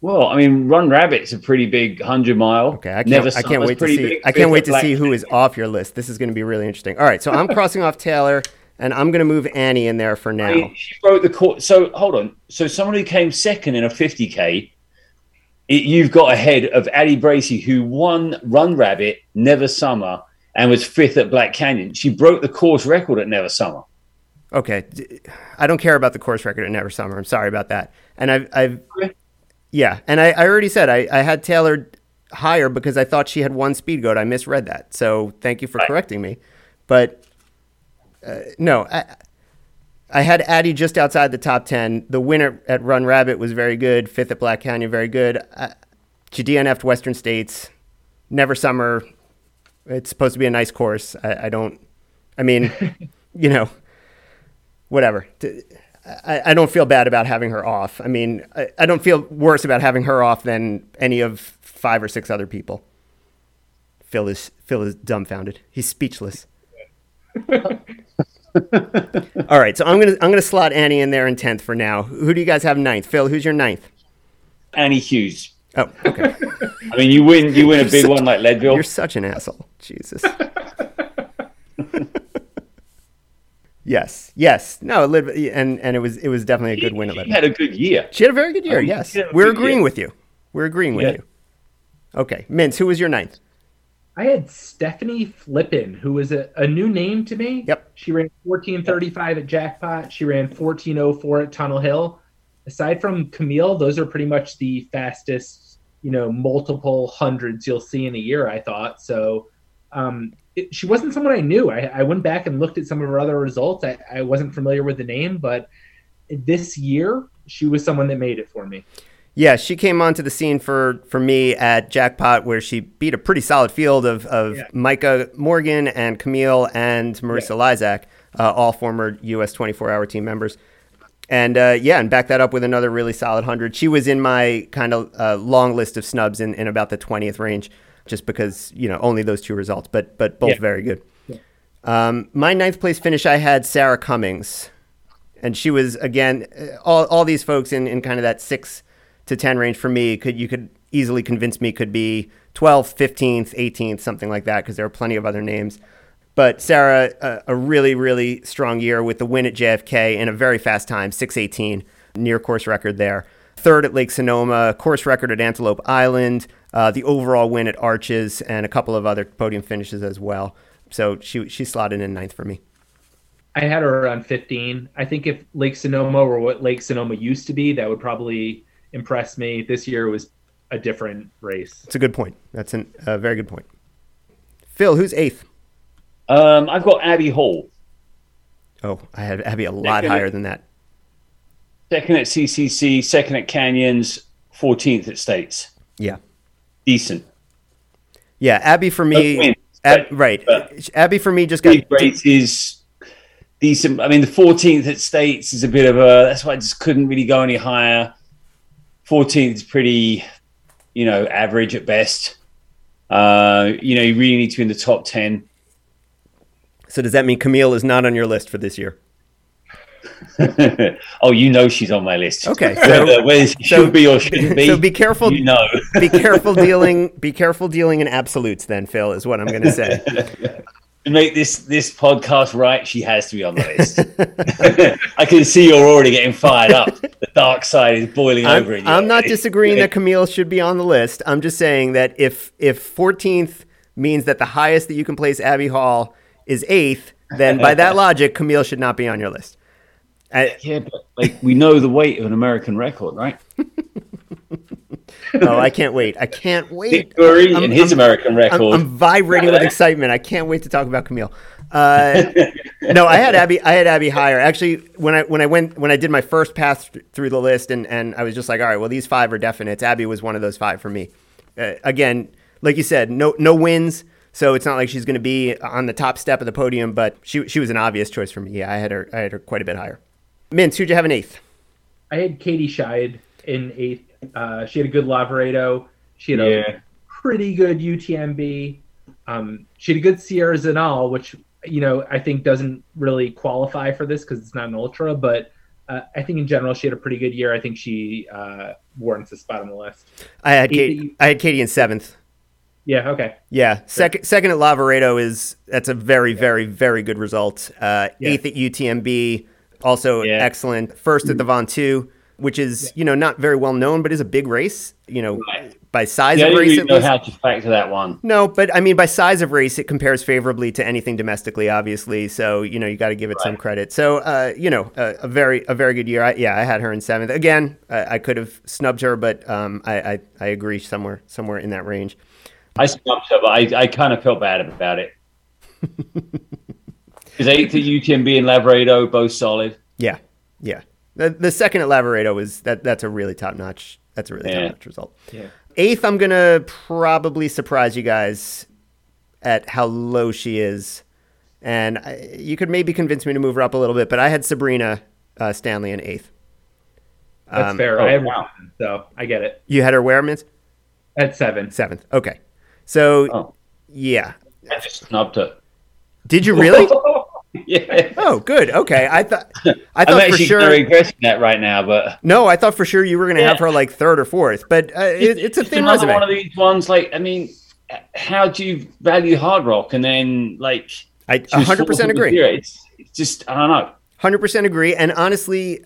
Well, I mean, Run Rabbit's a pretty big 100 mile. Okay, I can't. Never I can't wait to see. big. I can't wait to see who is off your list. This is going to be really interesting. All right, so I'm crossing off Taylor, and I'm going to move Annie in there for I now. mean, she broke the court. So hold on. So someone who came second in a 50k, it, you've got ahead of Addie Bracy, who won Run Rabbit, Never Summer, and was fifth at Black Canyon. She broke the course record at Never Summer. Okay, I don't care about the course record at Never Summer. I'm sorry about that. And I've, I've yeah, and I, I already said I, I had Taylor higher because I thought she had one speed goat. I misread that. So thank you for Right. correcting me. But uh, no, I, I had Addie just outside the top ten. The winner at Run Rabbit was very good. Fifth at Black Canyon, very good. I, she DNF'd Western States. Never Summer. It's supposed to be a nice course. I, I don't I mean, you know, whatever. I, I don't feel bad about having her off. I mean, I, I don't feel worse about having her off than any of five or six other people. Phil is Phil is dumbfounded. He's speechless. All right, so I'm gonna I'm gonna slot Annie in there in tenth for now. Who do you guys have ninth? Phil, who's your ninth? Annie Hughes. Oh, okay. I mean, you win you win a big one like Leadville. You're such an asshole. Jesus. yes, yes. No, Lid- and and it was it was definitely a good win at She Leadville. had a good year. She had a very good year. Yes, she we're agreeing year. with you. We're agreeing with Yeah. you. Okay, Mintz, who was your ninth? I had Stephanie Flippin, who was a, a new name to me. Yep. She ran 1435 at Jackpot. She ran 1404 at Tunnel Hill. Aside from Camille, those are pretty much the fastest, you know, multiple hundreds you'll see in a year, I thought. So um, it, she wasn't someone I knew. I, I went back and looked at some of her other results. I, I wasn't familiar with the name, but this year, she was someone that made it for me. Yeah, she came onto the scene for for me at Jackpot, where she beat a pretty solid field of, of Yeah. Micah Morgan and Camille and Marisa Lizak, uh, all former U.S. 24 hour team members. And uh, yeah, and back that up with another really solid 100. She was in my kind of uh, long list of snubs in, in about the 20th range, just because, you know, only those two results, but, but both Yeah. very good. Um, my ninth place finish, I had Sarah Cummings. And she was, again, uh, all, all these folks in, in kind of that six to 10 range for me could you could easily convince me could be 12th 15th 18th something like that because there are plenty of other names but sarah a, a really really strong year with the win at jfk in a very fast time 618 near course record there third at lake sonoma course record at antelope island uh, the overall win at arches and a couple of other podium finishes as well so she, she slotted in ninth for me I had her around 15. I think if Lake Sonoma were what Lake Sonoma used to be, that would probably impress me. This year was a different race. it's a good point that's an, a very good point phil who's eighth Um, I've got Abby Hall, oh i had abby a lot Second. higher than that second at CCC, second at Canyons, 14th at States. yeah Decent. Yeah, Abby for me, wins, Ab, but- right? but- Abby for me just got Big races, decent. I mean, the 14th at States is a bit of a. That's why I just couldn't really go any higher. 14th is pretty, you know, average at best. Uh, you know, you really need to be in the top 10. So does that mean Camille is not on your list for this year? oh, you know she's on my list. Okay, so- Whether, she so- should be or shouldn't be. so be careful- You know. Be careful dealing. Be careful dealing in absolutes. Then Phil is what I'm going to say. to make this this podcast right, she has to be on the list. I can see you're already getting fired up. The dark side is boiling I'm, over in. I'm not disagreeing that Camille should be on the list. I'm just saying that if if 14th means that the highest that you can place Abby Hall is eighth, then by that logic, Camille should not be on your list. I, Yeah, but like we know the weight of an American record, right? oh, I can't wait. I can't wait. Nick Coury I'm- and his I'm- American I'm, record. I'm vibrating with excitement. I can't wait to talk about Camille. Uh, no, I had Abby. I had Abby higher. Actually, when I when I went when I did my first pass through the list, and and I was just like, all right, well, these five are definite. Abby was one of those five for me. Uh, again, like you said, no no wins, so it's not like she's going to be on the top step of the podium. But she she was an obvious choice for me. Yeah, I had her. I had her quite a bit higher. Mintz, who'd you have in eighth? I had Katie Scheid in eighth. Uh, she had a good Lavaredo. She had Yeah. a pretty good UTMB. Um, she had a good Sierre-Zinal, which you know I think doesn't really qualify for this because it's not an ultra. But uh, I think in general she had a pretty good year. I think she uh, warrants a spot on the list. I had Eighth. Katie. I had Katie in seventh. Yeah. Okay. Yeah, second second at Lavaredo is that's a very very very good result. Uh, Yeah. Eighth at UTMB, also Yeah. excellent. First at the Von Two, which is you know not very well known, but is a big race. You know, Right. by size Yeah, of race know how to factor that one. no, but I mean by size of race, it compares favorably to anything domestically, obviously. So you know you got to give it some credit. So uh, you know a, a very a very good year. I, yeah, I had her in seventh. Again, I, I could have snubbed her, but um, I, I I agree somewhere somewhere in that range. I snubbed her, but I, I kind of felt bad about it. Because eighth at UTMB and Lavaredo, both solid. Yeah, yeah. The, the second at Lavaredo was that. That's a really top notch. That's a really Yeah. top notch result. Yeah. Eighth, I'm gonna probably surprise you guys at how low she is and I, you could maybe convince me to move her up a little bit, but I had Sabrina uh, Stanley in eighth. That's Um, fair. oh, I have wow. one, so I get it. You had her where, Mintz? At seven. Seventh. Okay. So Oh. yeah, I just snubbed her. did you really? yeah. oh, good. Okay, I thought I I'm thought for sure. regretting that right now, but No, I thought for sure you were going to have her like third or fourth, but uh, it, it's a thin another resume. one of these ones. Like, I mean, how do you value Hardrock and then like? I 100% fourth in the agree. It's, it's just I don't know. Hundred percent agree. And honestly,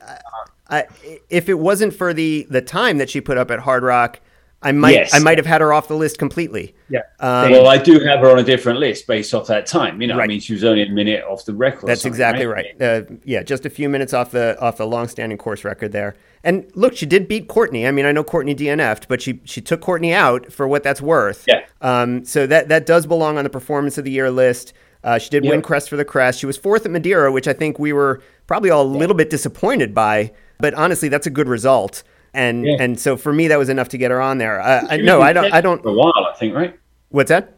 I, if it wasn't for the the time that she put up at Hardrock, I might Yes. I might have had her off the list completely. Yeah. Um, well, I do have her on a different list based off that time. You know, Right. I mean, she was only a minute off the record. That's exactly right. Uh, yeah, just a few minutes off the off the long-standing course record there. And look, she did beat Courtney. I mean, I know Courtney DNF'd, but she she took Courtney out for what that's worth. Yeah. Um, so that that does belong on the performance of the year list. Uh, she did win Crest for the Crest. She was fourth at Madeira, which I think we were probably all a little bit disappointed by. But honestly, that's a good result. And Yeah. and so for me, that was enough to get her on there. Uh, I, She no, I don't. I don't. For a while, I think, right? What's that?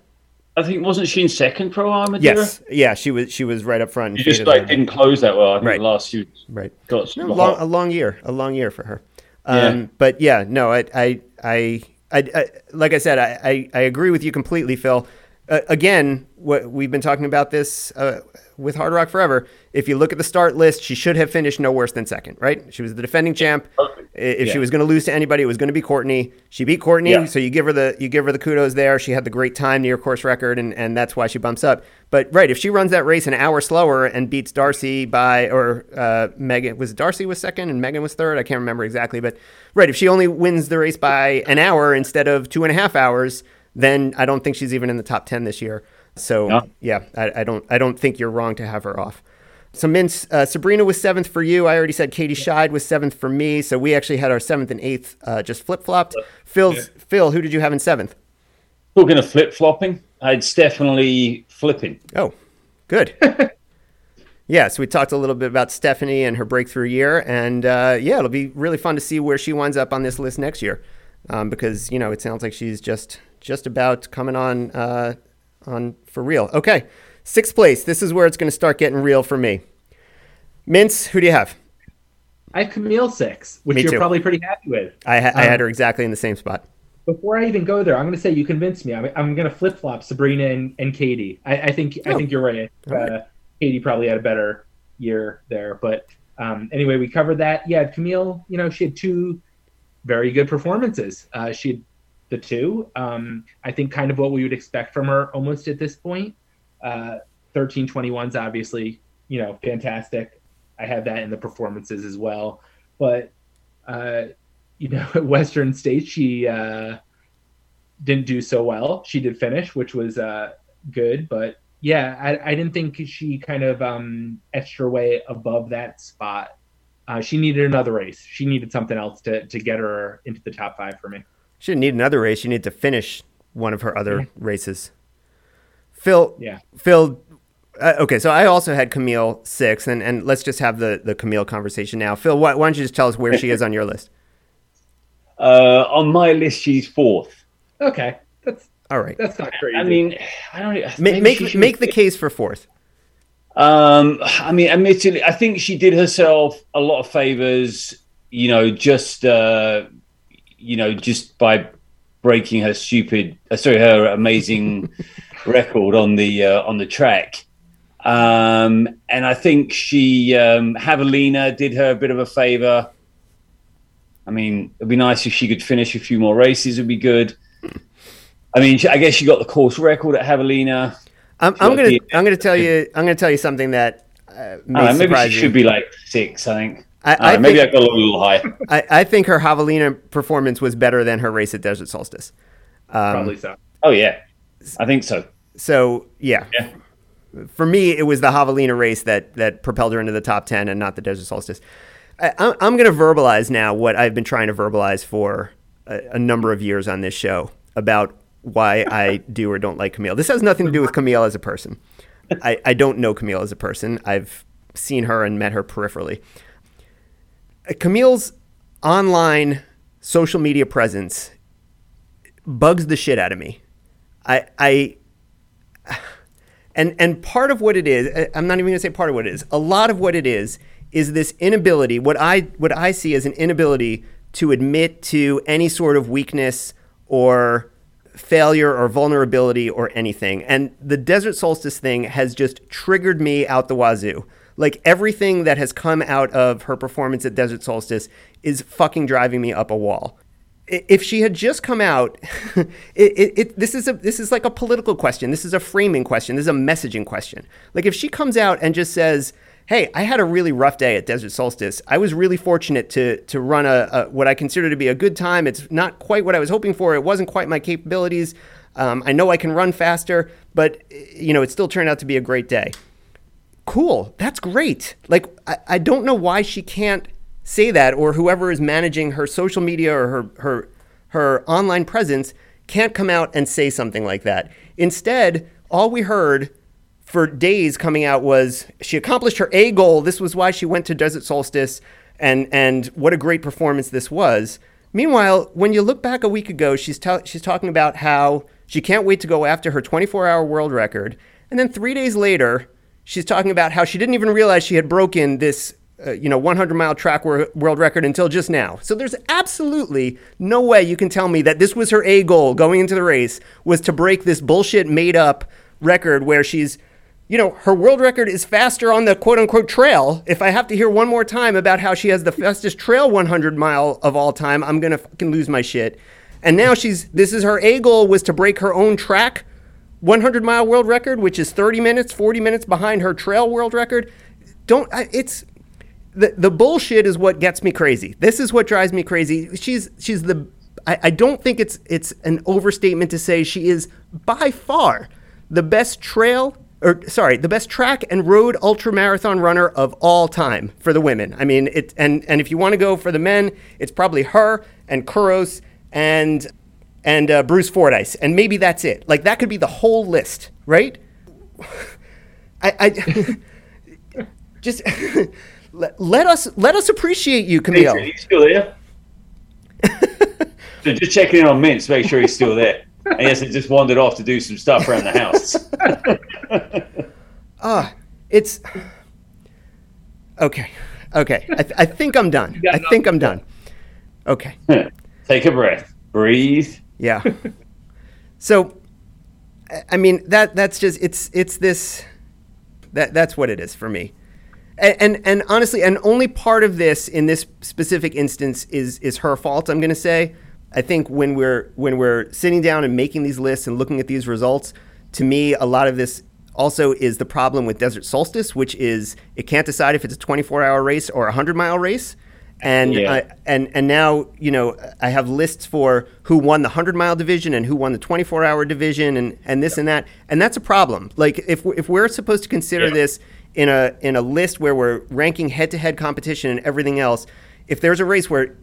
I think wasn't she in second pro a while, Madeira? Yes. Yeah, she was. She was right up front. She just like didn't close that well. I think Right. last few Right. got No, long, a long year, a long year for her. Um, Yeah. But yeah, no, I, I, I, I, I like I said, I, I, I agree with you completely, Phil. Uh, again, what we've been talking about this uh, with Hardrock Forever. If you look at the start list, she should have finished no worse than second, right? She was the defending champ. Perfect. I- If she was going to lose to anybody, it was going to be Courtney. She beat Courtney, Yeah. so you give her the you give her the kudos there. She had the great time near course record, and, and that's why she bumps up. But right, if she runs that race an hour slower and beats Darcy by or uh, Megan was Darcy was second and Megan was third. I can't remember exactly, but right, if she only wins the race by an hour instead of two and a half hours, then I don't think she's even in the top ten this year. So Yeah. yeah, I, I don't I don't think you're wrong to have her off. So Mintz, uh, Sabrina was seventh for you. I already said Katie Scheid was seventh for me. So we actually had our seventh and eighth uh, just flip flopped. Phil's Phil, who did you have in seventh? Talking of flip flopping, it's definitely flipping. Oh, good. yeah, so we talked a little bit about Stephanie and her breakthrough year, and uh, yeah, it'll be really fun to see where she winds up on this list next year, um, because you know it sounds like she's just just about coming on uh, on for real. Okay, sixth place. This is where it's going to start getting real for me. Mintz, who do you have? I have Camille six, which you're probably pretty happy with. I, ha- I Um, had her exactly in the same spot. Before I even go there, I'm going to say you convinced me. I'm, I'm going to flip flop Sabrina and, and Katie. I, I think I Oh. think you're right. All right. Uh, Katie probably had a better year there, but um, anyway, we covered that. Yeah, Camille. You know, she had two very good performances. Uh, she had the two. Um, I think kind of what we would expect from her almost at this point. Uh, 1321's obviously you know fantastic. I have that in the performances as well, but uh, you know at Western States she uh, didn't do so well. She did finish, which was uh, good, but yeah, I, I didn't think she kind of um, etched her way above that spot. Uh, she needed another race. She needed something else to, to get her into the top five for me. She didn't need another race. She needed to finish one of her other races. Phil, Yeah. Phil. Uh, okay, so I also had Camille six, and, and let's just have the, the Camille conversation now. Phil, why, why don't you just tell us where she is on your list? Uh, on my list, she's fourth. Okay, that's All right, that's not crazy. I mean, I don't. Ma- maybe make she should make the case for fourth. Um, I mean, admittedly, I think she did herself a lot of favors. You know, just uh, you know, just by breaking her stupid, uh, sorry, her amazing record on the uh, on the track. Um, and I think she um, Javelina did her a bit of a favor. I mean, it'd be nice if she could finish a few more races. It'd be good. I mean, I guess she got the course record at Javelina. I'm, I'm gonna I'm gonna tell you I'm gonna tell you something that uh, may know, maybe she you. should be like six. I think. I, I I, maybe think, I got a little high. I, I think her Javelina performance was better than her race at Desert Solstice. Um, probably so. Oh yeah, I think so. So yeah. Yeah. For me, it was the Javelina race that that propelled her into the top ten, and not the Desert Solstice. I, I'm, I'm going to verbalize now what I've been trying to verbalize for a, a number of years on this show about why I do or don't like Camille. This has nothing to do with Camille as a person. I, I don't know Camille as a person. I've seen her and met her peripherally. Camille's online social media presence bugs the shit out of me. I, I And and part of what it is, I'm not even going to say part of what it is. A lot of what it is is this inability. What I what I see as an inability to admit to any sort of weakness or failure or vulnerability or anything. And the desert solstice thing has just triggered me out the wazoo. Like everything that has come out of her performance at Desert Solstice is fucking driving me up a wall. If she had just come out, it, it, it, this is a this is like a political question. This is a framing question. This is a messaging question. Like if she comes out and just says, "Hey, I had a really rough day at Desert Solstice. I was really fortunate to to run a, a what I consider to be a good time. It's not quite what I was hoping for. It wasn't quite my capabilities. Um, I know I can run faster, but you know it still turned out to be a great day." Cool, that's great. Like, I, I don't know why she can't say that, or whoever is managing her social media or her, her, her online presence can't come out and say something like that. Instead, all we heard for days coming out was she accomplished her A goal. This was why she went to Desert Solstice, and, and what a great performance this was. Meanwhile, when you look back a week ago, she's, she's talking about how she can't wait to go after her 24 hour world record. And then three days later, she's talking about how she didn't even realize she had broken this uh, you know 100 mile track world record until just now. So there's absolutely no way you can tell me that this was her a goal going into the race was to break this bullshit made up record where she's you know her world record is faster on the quote unquote trail. If i have to hear one more time about how she has the fastest trail 100 mile of all time i'm gonna fucking lose my shit. And now she's this is her a goal was to break her own track 100 mile world record, which is 30 minutes, 40 minutes behind her trail world record. Don't, it's, the, the bullshit is what gets me crazy. This is what drives me crazy. She's, she's the, I, I don't think it's, it's an overstatement to say she is by far the best trail or sorry, the best track and road ultra marathon runner of all time for the women. I mean, it and and if you want to go for the men, it's probably her and Kouros and and uh, Bruce Fordyce, and maybe that's it. Like that could be the whole list, right? I, I just let, let, us let us appreciate you, Camille. He's still there. so just checking in on Mintz, make sure he's still there. And yes, he just wandered off to do some stuff around the house. Ah, uh, it's okay. Okay, I, th- I think I'm done. I think I'm done. Okay. Take a breath. Breathe. Yeah. so, I mean that that's just it's it's this that that's what it is for me. And, and, and honestly, and only part of this in this specific instance is is her fault. I'm going to say. I think when we're when we're sitting down and making these lists and looking at these results, to me, a lot of this also is the problem with Desert Solstice, which is it can't decide if it's a 24 hour race or a 100 mile race and yeah. and and now you know I have lists for who won the hundred mile division and who won the twenty four hour division and and this yeah. and that and that's a problem. Like if if we're supposed to consider yeah. this in a in a list where we're ranking head to head competition and everything else, if there's a race where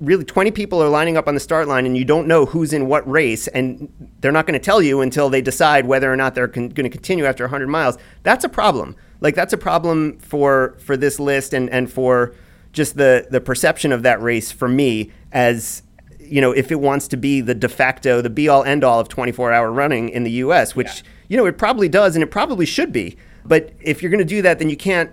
really 20 people are lining up on the start line and you don't know who's in what race and they're not going to tell you until they decide whether or not they're con- going to continue after 100 miles that's a problem like that's a problem for for this list and and for just the the perception of that race for me as you know if it wants to be the de facto the be all end all of 24 hour running in the US which yeah. you know it probably does and it probably should be but if you're going to do that then you can't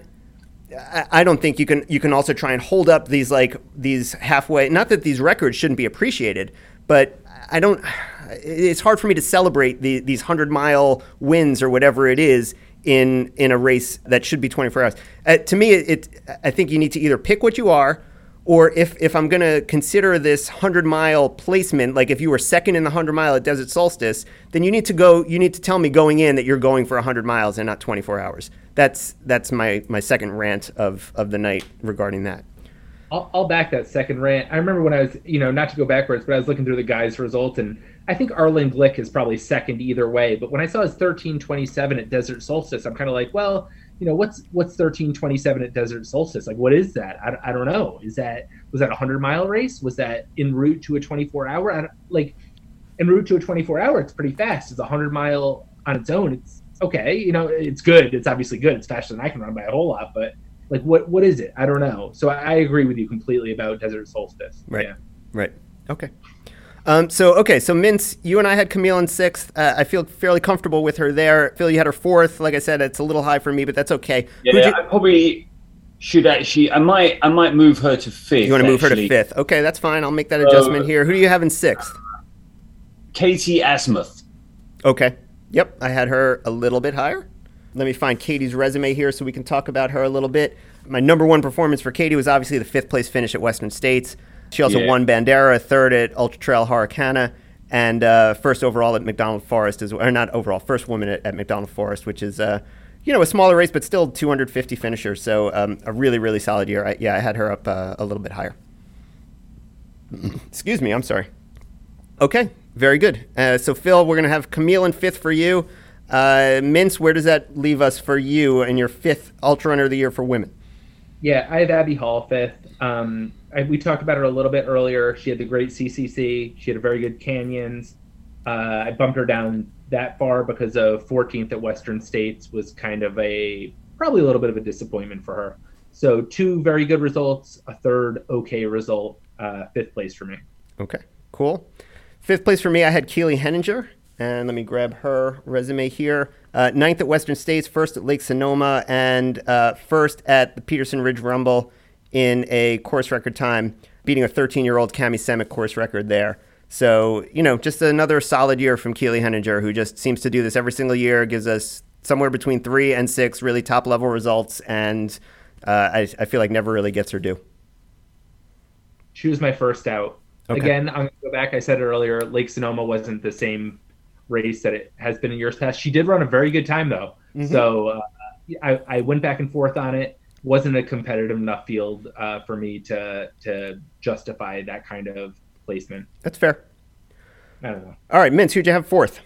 I don't think you can you can also try and hold up these like these halfway not that these records shouldn't be appreciated but I don't it's hard for me to celebrate the, these 100 mile wins or whatever it is in in a race that should be 24 hours. Uh, to me, it, it, I think you need to either pick what you are, or if if I'm going to consider this 100 mile placement, like if you were second in the 100 mile at Desert Solstice, then you need to go. You need to tell me going in that you're going for 100 miles and not 24 hours. That's that's my my second rant of of the night regarding that. I'll, I'll back that second rant. I remember when I was, you know, not to go backwards, but I was looking through the guys' results and I think Arlen Glick is probably second either way. But when I saw his 1327 at Desert Solstice, I'm kind of like, well, you know, what's what's 1327 at Desert Solstice? Like, what is that? I, I don't know. Is that was that a hundred mile race? Was that en route to a 24 hour? I like en route to a 24 hour, it's pretty fast. It's a hundred mile on its own. It's okay. You know, it's good. It's obviously good. It's faster than I can run by a whole lot. But like, what what is it? I don't know. So I, I agree with you completely about Desert Solstice. Right. Yeah. Right. Okay. Um, so okay, so Mintz, you and I had Camille in sixth. Uh, I feel fairly comfortable with her there. Phil, you had her fourth. Like I said, it's a little high for me, but that's okay. Yeah, you, I probably should actually. I might. I might move her to fifth. You want to move her to fifth? Okay, that's fine. I'll make that adjustment uh, here. Who do you have in sixth? Katie Asmuth. Okay. Yep, I had her a little bit higher. Let me find Katie's resume here so we can talk about her a little bit. My number one performance for Katie was obviously the fifth place finish at Western States. She also yeah. won Bandera, third at Ultra Trail Harricana, and uh, first overall at McDonald Forest, as well, or not overall, first woman at, at McDonald Forest, which is uh, you know a smaller race, but still 250 finishers. So um, a really really solid year. I, yeah, I had her up uh, a little bit higher. Excuse me, I'm sorry. Okay, very good. Uh, so Phil, we're gonna have Camille in fifth for you. Uh, Mintz, where does that leave us for you and your fifth Ultra Runner of the Year for women? Yeah, I have Abby Hall fifth. Um, I, we talked about her a little bit earlier. She had the great CCC. She had a very good canyons. Uh, I bumped her down that far because of 14th at Western States was kind of a probably a little bit of a disappointment for her. So two very good results, a third okay result, uh, fifth place for me. Okay, cool. Fifth place for me, I had Keely Henninger. And let me grab her resume here. Uh, ninth at Western States, first at Lake Sonoma, and uh, first at the Peterson Ridge Rumble in a course record time, beating a 13 year old Cami Semick course record there. So, you know, just another solid year from Keely Henninger, who just seems to do this every single year, gives us somewhere between three and six really top level results, and uh, I, I, feel like never really gets her due. She was my first out. Okay. Again, I'm going to go back. I said it earlier Lake Sonoma wasn't the same race that it has been in years past. She did run a very good time, though. Mm-hmm. So uh, I, I went back and forth on it wasn't a competitive enough field uh, for me to to justify that kind of placement. That's fair. I don't know. All right, Mintz, who'd you have fourth?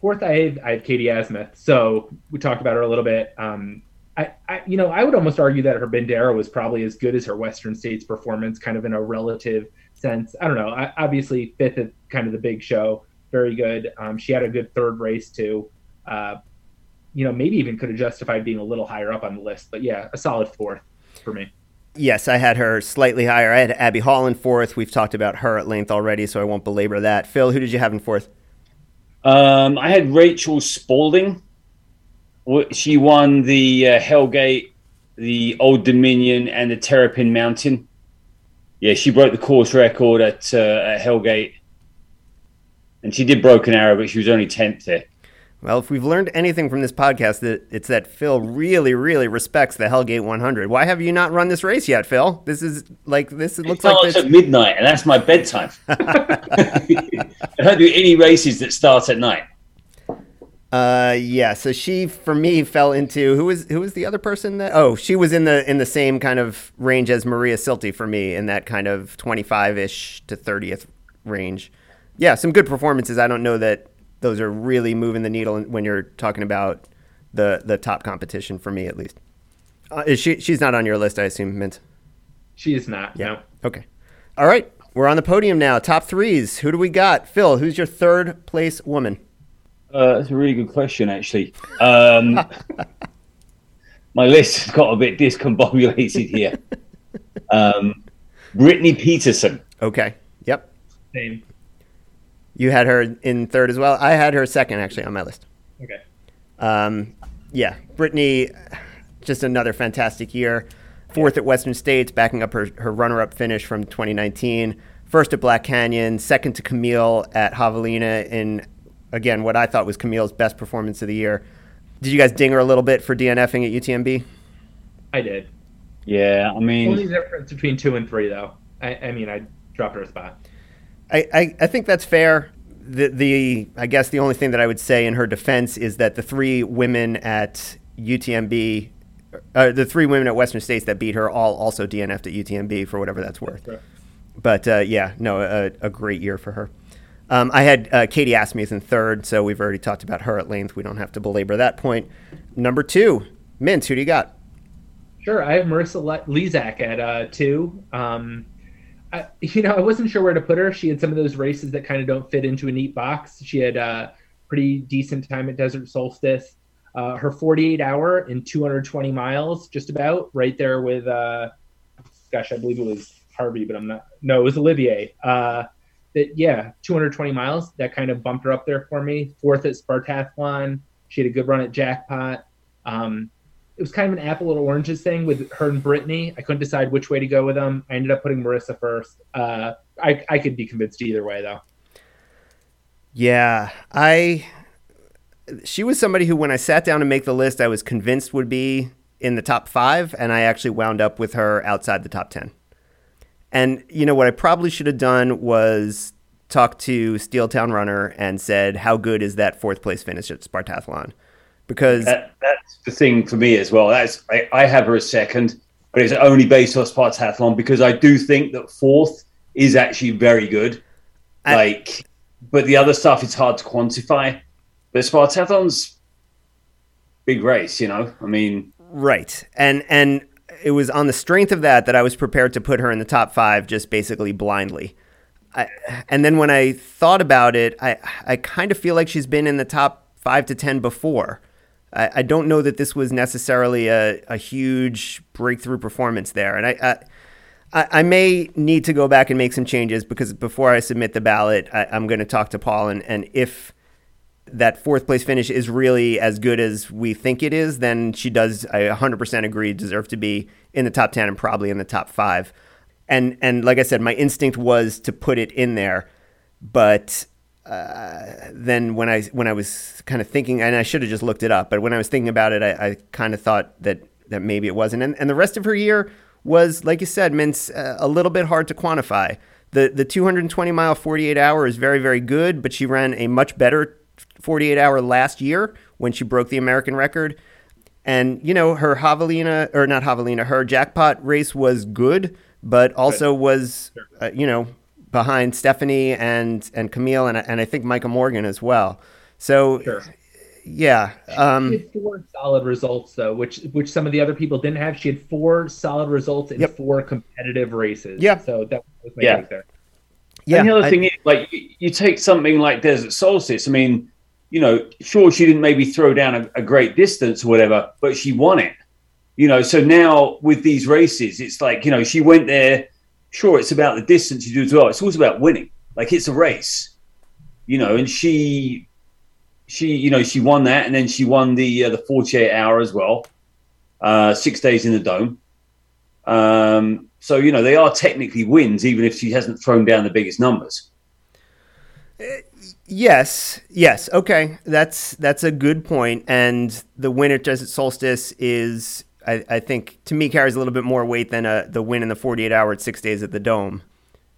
Fourth, I have, I have Katie Asmuth. So we talked about her a little bit. Um, I, I, you know, I would almost argue that her Bandera was probably as good as her Western States performance, kind of in a relative sense. I don't know. I, obviously, fifth at kind of the big show, very good. Um, she had a good third race too. Uh, you know, maybe even could have justified being a little higher up on the list. But yeah, a solid fourth for me. Yes, I had her slightly higher. I had Abby Hall in fourth. We've talked about her at length already, so I won't belabor that. Phil, who did you have in fourth? Um, I had Rachel Spalding. She won the uh, Hellgate, the Old Dominion, and the Terrapin Mountain. Yeah, she broke the course record at, uh, at Hellgate. And she did Broken Arrow, but she was only 10th there. Well, if we've learned anything from this podcast, that it's that Phil really, really respects the Hellgate 100. Why have you not run this race yet, Phil? This is like this. It looks it like it's at midnight, and that's my bedtime. I don't do any races that start at night. Uh, yeah. So she, for me, fell into who was who was the other person that? Oh, she was in the in the same kind of range as Maria Silty for me, in that kind of 25 ish to 30th range. Yeah, some good performances. I don't know that those are really moving the needle when you're talking about the the top competition for me at least. Uh, is she she's not on your list, I assume, Mint? She is not. Yeah. No. Okay. All right. We're on the podium now. Top threes. Who do we got? Phil, who's your third place woman? Uh, that's a really good question, actually. Um, my list has got a bit discombobulated here. Um, Brittany Peterson. Okay. Yep. Same. You had her in third as well. I had her second actually on my list. Okay. Um, yeah, Brittany, just another fantastic year. Fourth at Western States, backing up her, her runner up finish from 2019. First at Black Canyon, second to Camille at Javelina in, again, what I thought was Camille's best performance of the year. Did you guys ding her a little bit for DNFing at UTMB? I did. Yeah, I mean. Only difference between two and three, though. I, I mean, I dropped her a spot. I, I, I think that's fair. The, the I guess the only thing that I would say in her defense is that the three women at UTMB, uh, the three women at Western States that beat her, all also DNF'd at UTMB for whatever that's worth. Right. But uh, yeah, no, a, a, great year for her. Um, I had uh, Katie Asmuth in third, so we've already talked about her at length. We don't have to belabor that point. Number two, Mintz, who do you got? Sure, I have Marisa Le- Lizak at uh, two. Um, I, you know, I wasn't sure where to put her. She had some of those races that kind of don't fit into a neat box. She had a pretty decent time at Desert Solstice. Uh, her 48 hour in 220 miles, just about right there with, uh, gosh, I believe it was Harvey, but I'm not. No, it was Olivier. Uh, that yeah, 220 miles that kind of bumped her up there for me. Fourth at Spartathlon, she had a good run at Jackpot. Um, it was kind of an apple and oranges thing with her and Brittany. I couldn't decide which way to go with them. I ended up putting Marisa first. Uh, I I could be convinced either way though. Yeah, I. She was somebody who, when I sat down to make the list, I was convinced would be in the top five, and I actually wound up with her outside the top ten. And you know what I probably should have done was talk to Steel Town Runner and said, "How good is that fourth place finish at Spartathlon?" Because that, that's the thing for me as well. That's I, I have her as second, but it's only based on Spartathlon because I do think that fourth is actually very good. I, like, but the other stuff is hard to quantify. But Spartathlon's big race, you know. I mean, right, and and it was on the strength of that that I was prepared to put her in the top five, just basically blindly. I, and then when I thought about it, I I kind of feel like she's been in the top five to ten before. I, I don't know that this was necessarily a, a huge breakthrough performance there, and I, I, I may need to go back and make some changes because before I submit the ballot, I, am going to talk to Paul, and, and if that fourth place finish is really as good as we think it is, then she does, I 100% agree, deserve to be in the top 10 and probably in the top five. And, and like I said, my instinct was to put it in there, but uh, then when I when I was kind of thinking, and I should have just looked it up, but when I was thinking about it, I, I kind of thought that that maybe it wasn't. And, and the rest of her year was, like you said, Mintz, uh, a little bit hard to quantify. The the 220 mile 48 hour is very very good, but she ran a much better 48 hour last year when she broke the American record. And, you know, her Javelina, or not Javelina, her jackpot race was good, but also was, uh, you know, behind Stephanie and, and Camille and, and I think Micah Morgan as well. So, sure. yeah. Um, she had four solid results, though, which which some of the other people didn't have. She had four solid results in yep. four competitive races. Yeah. So that was my yeah. there. Yeah. And the other I, thing is, like, you, you take something like Desert Solstice. I mean, you know, sure, she didn't maybe throw down a, a, great distance or whatever, but she won it. You know, so now with these races, it's like, you know, she went there. Sure, it's about the distance you do as well. It's also about winning. Like it's a race, you know, and she, she, you know, she won that, and then she won the uh, the 48 hour as well, uh, six days in the dome. Um, so you know, they are technically wins, even if she hasn't thrown down the biggest numbers. Yes, yes. Okay, that's that's a good point. And the win at Desert Solstice is, I, I think, to me carries a little bit more weight than a, uh, the win in the 48 hour at six days at the Dome.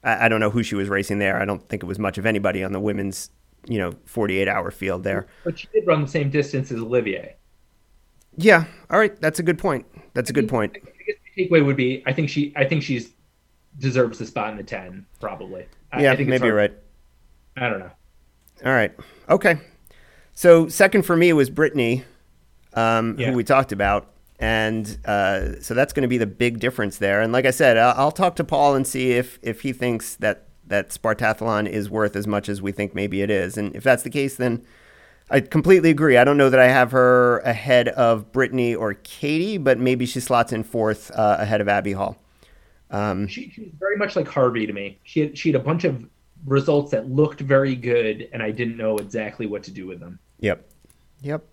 I, I, don't know who she was racing there. I don't think it was much of anybody on the women's, you know, 48 hour field there. But she did run the same distance as Olivier. Yeah. All right. That's a good point. That's a good point. I guess the takeaway would be, I think she, I think she's deserves the spot in the 10, probably. Yeah, I think maybe you're right. I don't know. All right. Okay. So second for me was Brittany, um, yeah. who we talked about, and uh, so that's going to be the big difference there. And like I said, I'll, talk to Paul and see if if he thinks that that Spartathlon is worth as much as we think maybe it is. And if that's the case, then I completely agree. I don't know that I have her ahead of Brittany or Katie, but maybe she slots in fourth uh, ahead of Abby Hall. Um, she, she's very much like Harvey to me. She had, she had a bunch of results that looked very good, and I didn't know exactly what to do with them. Yep. Yep.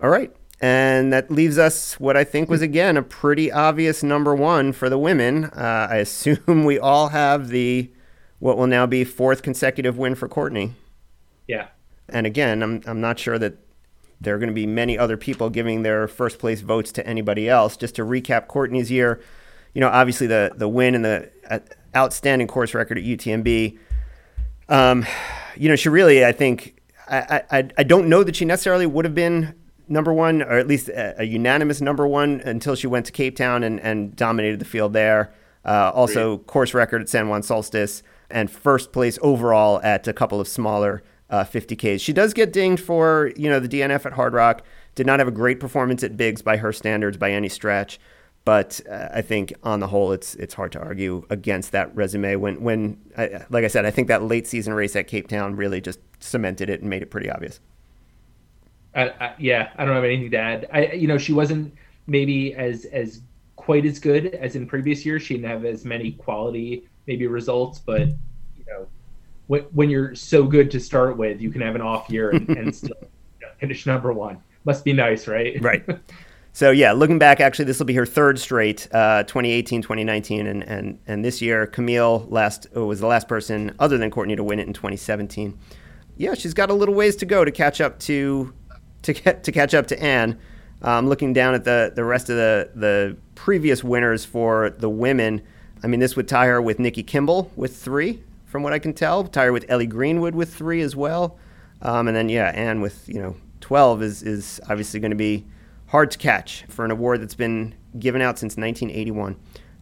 All right. And that leaves us what I think was, again, a pretty obvious number one for the women. Uh, I assume we all have the what will now be fourth consecutive win for Courtney. Yeah. And again, I'm, I'm not sure that there are going to be many other people giving their first place votes to anybody else. Just to recap Courtney's year, you know, obviously the, the win and the uh, outstanding course record at UTMB. Um, you know, she really, I think, I, I, I don't know that she necessarily would have been number one, or at least a, a, unanimous number one until she went to Cape Town and, and dominated the field there. Uh, also, course record at San Juan Solstice and first place overall at a couple of smaller uh, 50Ks. She does get dinged for, you know, the DNF at Hardrock. Did not have a great performance at Bigs by her standards by any stretch. But uh, I think on the whole, it's it's hard to argue against that resume. When when I, like I said, I think that late season race at Cape Town really just cemented it and made it pretty obvious. Yeah, I don't have anything to add. I you know she wasn't maybe as as quite as good as in previous years. She didn't have as many quality maybe results, but you know when, when you're so good to start with, you can have an off year and, and still finish number one. Must be nice, right? Right. So yeah, looking back, actually, this will be her third straight, uh, 2018, 2019, and, and and this year, Camille last oh, was the last person other than Courtney to win it in 2017. Yeah, she's got a little ways to go to catch up to to get to catch up to Ann. Um, looking down at the the rest of the the previous winners for the women, I mean, this would tie her with Nikki Kimball with three, from what I can tell. Tie her with Ellie Greenwood with three as well, um, and then yeah, Ann with you know 12 is is obviously going to be hard to catch for an award that's been given out since 1981.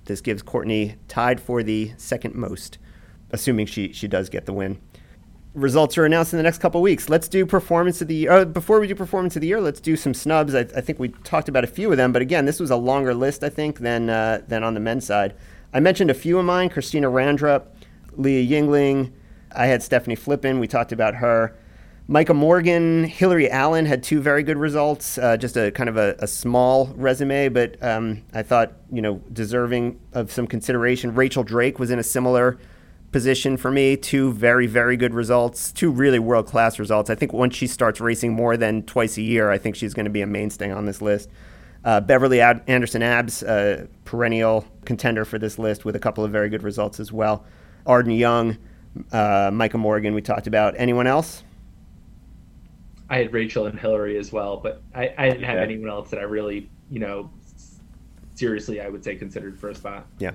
This gives Courtney tied for the second most, assuming she, she does get the win. Results are announced in the next couple weeks. Let's do performance of the year. Uh, before we do performance of the year, let's do some snubs. I, I, think we talked about a few of them, but again, this was a longer list, I think, than uh, than on the men's side. I mentioned a few of mine: Christina Randrup, Leah Yingling. I had Stephanie Flippin. We talked about her. Micah Morgan, Hillary Allen had two very good results. Uh, just a kind of a, a small resume, but um, I thought you know deserving of some consideration. Rachel Drake was in a similar position for me. Two very very good results. Two really world class results. I think once she starts racing more than twice a year, I think she's going to be a mainstay on this list. Uh, Beverly Ad- Anderson Abbs, uh, perennial contender for this list, with a couple of very good results as well. Arden Young, uh, Micah Morgan, we talked about. Anyone else? I had Rachel and Hillary as well, but I, I didn't have yeah. anyone else that I really, you know, seriously, I would say considered for a spot. Yeah.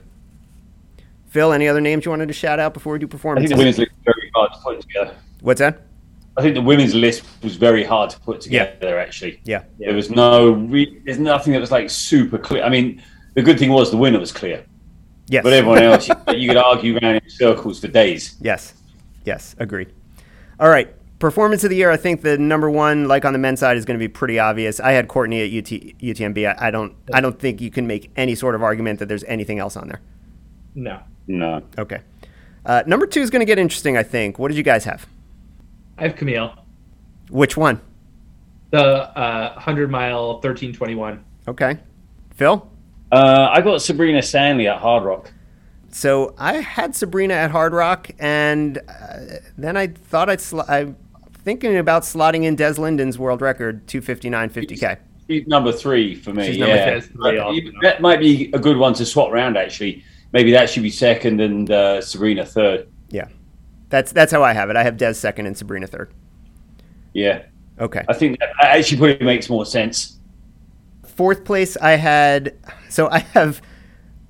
Phil, any other names you wanted to shout out before we do performance? I think the women's list was very hard to put together. What's that? I think the women's list was very hard to put together. Yeah. Actually, yeah. There was no, re- there's nothing that was like super clear. I mean, the good thing was the winner was clear. Yes. But everyone else, you, you could argue around in circles for days. Yes. Yes. Agreed. All right. Performance of the year, I think the number one, like on the men's side, is going to be pretty obvious. I had Courtney at UT, UTMB. I, I don't, I don't think you can make any sort of argument that there's anything else on there. No. No. Okay. Uh, number two is going to get interesting. I think. What did you guys have? I have Camille. Which one? The uh, hundred mile thirteen twenty one. Okay. Phil. Uh, I got Sabrina Stanley at Hard Rock. So I had Sabrina at Hardrock, and uh, then I thought I'd. Sl- I thinking about slotting in Des Linden's world record, 259.50k. She's number three for me. She's yeah, three, that might be a good one to swap around. Actually, maybe that should be second and uh, Sabrina third. Yeah, that's that's how I have it. I have Des second and Sabrina third. Yeah. Okay. I think that actually probably makes more sense. Fourth place, I had. So I have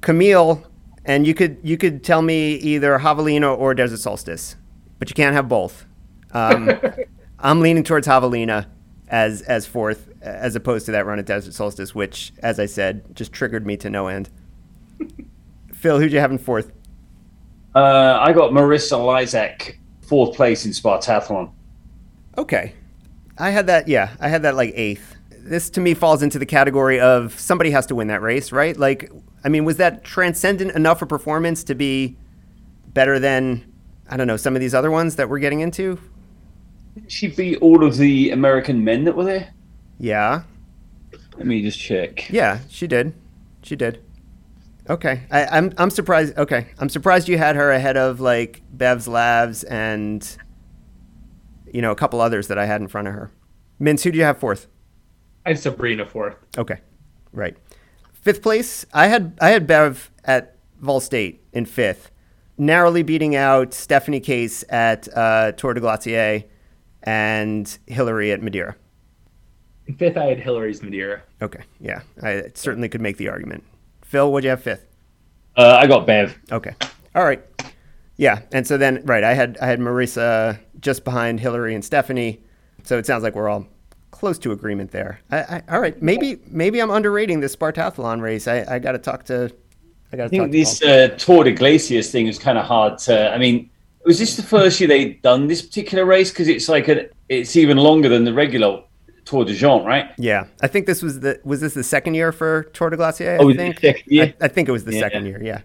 Camille, and you could you could tell me either Javelina or Desert Solstice, but you can't have both. Um, I'm leaning towards Javelina as as fourth, as opposed to that run at Desert Solstice, which, as I said, just triggered me to no end. Phil, who'd you have in fourth? Uh, I got Marisa Lizak, fourth place in Spartathlon. Okay, I had that. Yeah, I had that like eighth. This to me falls into the category of somebody has to win that race, right? Like, I mean, was that transcendent enough a performance to be better than I don't know some of these other ones that we're getting into? she beat all of the American men that were there? Yeah. Let me just check. Yeah, she did. She did. Okay, I, am I'm, I'm surprised. Okay, I'm surprised you had her ahead of like Bev's Labs and you know a couple others that I had in front of her. Mintz, who do you have fourth? I have Sabrina fourth. Okay, right. Fifth place, I had I had Bev at Vol State in fifth, narrowly beating out Stephanie Case at uh, Tour de Glacier and Hillary at Madeira. In fifth, I had Hillary's Madeira. Okay, yeah, I certainly could make the argument. Phil, what'd you have fifth? Uh, I got Bev. Okay, all right, yeah, and so then right, I had I had Marisa just behind Hillary and Stephanie. So it sounds like we're all close to agreement there. I, I, all right, maybe maybe I'm underrating this Spartathlon race. I, I got to talk to. I got to. I think this uh, Tor des Glaciers thing is kind of hard to. I mean, was this the first year they'd done this particular race? Because it's like a, it's even longer than the regular Tor des Géants, right? Yeah, I think this was the was this the second year for Tour de Glacier? Oh, I think. I, I, think it was the yeah. second year. Yeah,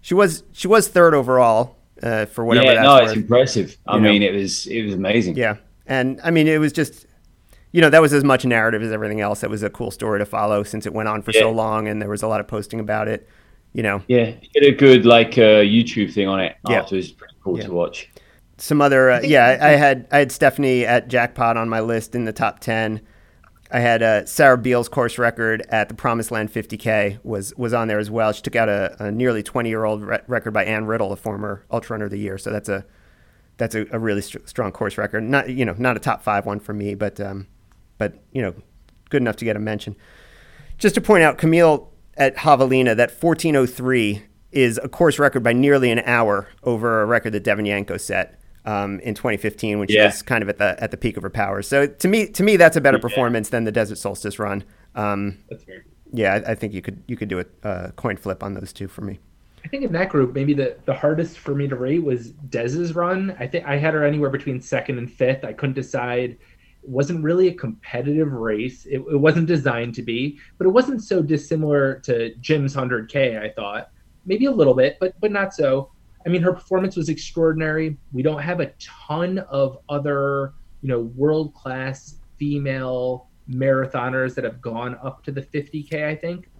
she was she was third overall uh, for whatever. Yeah, no, it's impressive. I mean, know? it was it was amazing. Yeah, and I mean, it was just you know that was as much narrative as everything else. That was a cool story to follow since it went on for yeah. so long, and there was a lot of posting about it. You know, yeah, get a good like uh, YouTube thing on it. Yeah, it was pretty cool yeah. to watch. Some other, uh, yeah, I, I had I had Stephanie at jackpot on my list in the top ten. I had uh, Sarah Beal's course record at the Promised Land 50K was was on there as well. She took out a, a nearly 20 year old re- record by Ann Riddle, a former Ultra Runner of the Year. So that's a that's a, a really st- strong course record. Not you know not a top five one for me, but um, but you know good enough to get a mention. Just to point out, Camille at Javelina, that 1403 is a course record by nearly an hour over a record that Devon Yanko set um, in 2015, which Yeah. was kind of at the at the peak of her powers. So to me, to me, that's a better performance than the Desert Solstice run. Um, That's fair. yeah, I, I think you could you could do a uh, coin flip on those two for me. I think in that group, maybe the, the hardest for me to rate was Des's run. I think I had her anywhere between second and fifth. I couldn't decide. It wasn't really a competitive race. It, it wasn't designed to be, but it wasn't so dissimilar to Jim's 100K, I thought. Maybe a little bit, but but not so. I mean, her performance was extraordinary. We don't have a ton of other, you know, world class female marathoners that have gone up to the 50K, I think.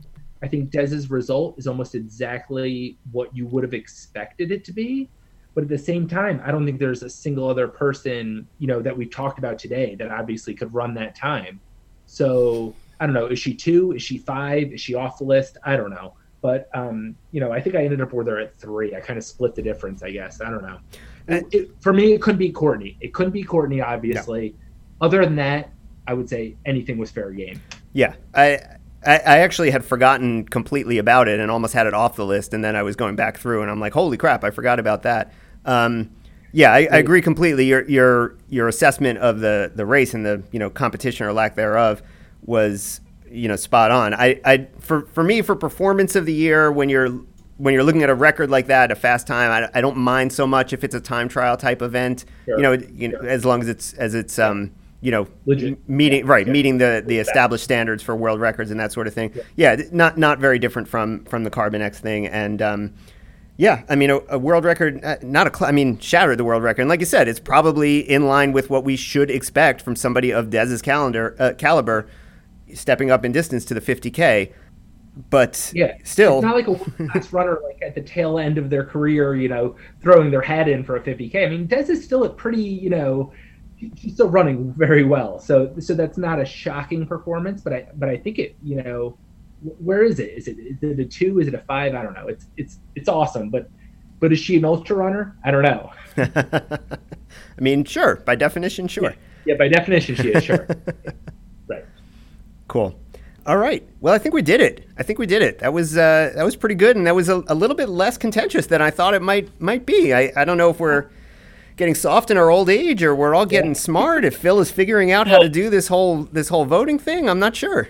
I think Des's result is almost exactly what you would have expected it to be. But at the same time, I don't think there's a single other person, you know, that we talked about today that obviously could run that time. So I don't know. Is she two? Is she five? Is she off the list? I don't know. But um, you know, I think I ended up with her at three. I kind of split the difference, I guess. I don't know. It, it- for me, it couldn't be Courtney. It couldn't be Courtney, obviously. Other than that, I would say anything was fair game. Yeah, I, I I actually had forgotten completely about it and almost had it off the list, and then I was going back through, and I'm like, holy crap, I forgot about that. Um, yeah, I, I agree completely. Your your your assessment of the the race and the you know competition or lack thereof was you know spot on. I, I for for me for performance of the year when you're when you're looking at a record like that, a fast time, I, I don't mind so much if it's a time trial type event. Sure. You know, you know, as long as it's as it's um you know Legit. meeting right meeting the the established standards for world records and that sort of thing. Yeah, th- not not very different from from the Carbon X thing and. um yeah, I mean, a, a world record, uh, not a, cl- I mean, shattered the world record. And like you said, it's probably in line with what we should expect from somebody of Des's calendar, uh, caliber stepping up in distance to the 50K. But Yeah, still, it's not like a world-class runner like at the tail end of their career, you know, throwing their hat in for a 50k. I mean, Des is still a pretty, you know, he- he's still running very well. So, so that's not a shocking performance, but I, but I think it, you know, where is it? Is it is it a two? Is it a five? I don't know. It's it's it's awesome, but but is she an ultra runner? I don't know. I mean, sure, by definition, sure. Yeah, by definition, she is sure. Cool. All right. Well, I think we did it. I think we did it. That was uh, that was pretty good, and that was a, a little bit less contentious than I thought it might might be. I, I don't know if we're getting soft in our old age or we're all getting smart. If Phil is figuring out how to do this whole this whole voting thing, I'm not sure.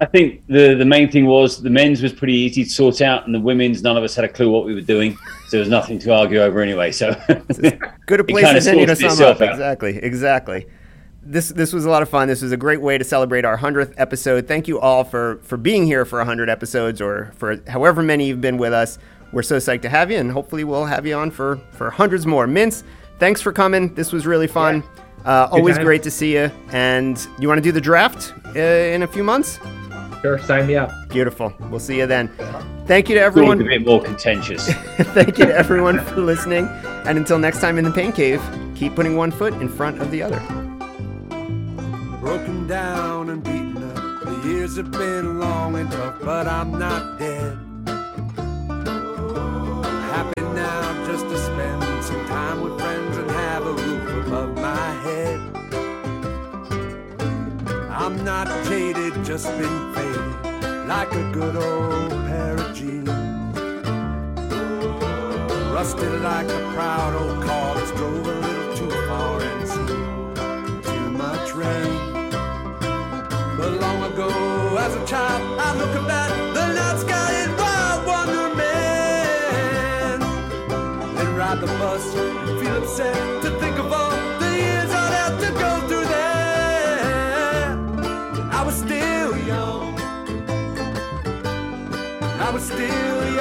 I think the the main thing was the men's was pretty easy to sort out, and the women's none of us had a clue what we were doing, so there was nothing to argue over anyway. So Good a place as any to sum up. out. Exactly. Exactly. This this was a lot of fun. This was a great way to celebrate our hundredth episode. Thank you all for for being here for hundred episodes or for however many you've been with us. We're so psyched to have you, and hopefully we'll have you on for for hundreds more. Mintz, thanks for coming. This was really fun. Uh, always time. great to see you. And you want to do the draft uh, in a few months? Sure. Sign me up. Beautiful. We'll see you then. Thank you to everyone everyone. a bit more contentious. Thank you to everyone for listening. And until next time in the Pain Cave, keep putting one foot in front of the other. Broken down and beaten up. The years have been long and tough, but I'm not dead. Happy now just to spend some time with friends and have a roof above my head. I'm not jaded, just been faded, like a good old pair of jeans. Rusted like a proud old car that's drove a little too far and seen too much rain. As a child, I look at the night sky in wild wonderment. Then ride the bus feel upset to think of all the years I'd have to go through there. I was still young. I was still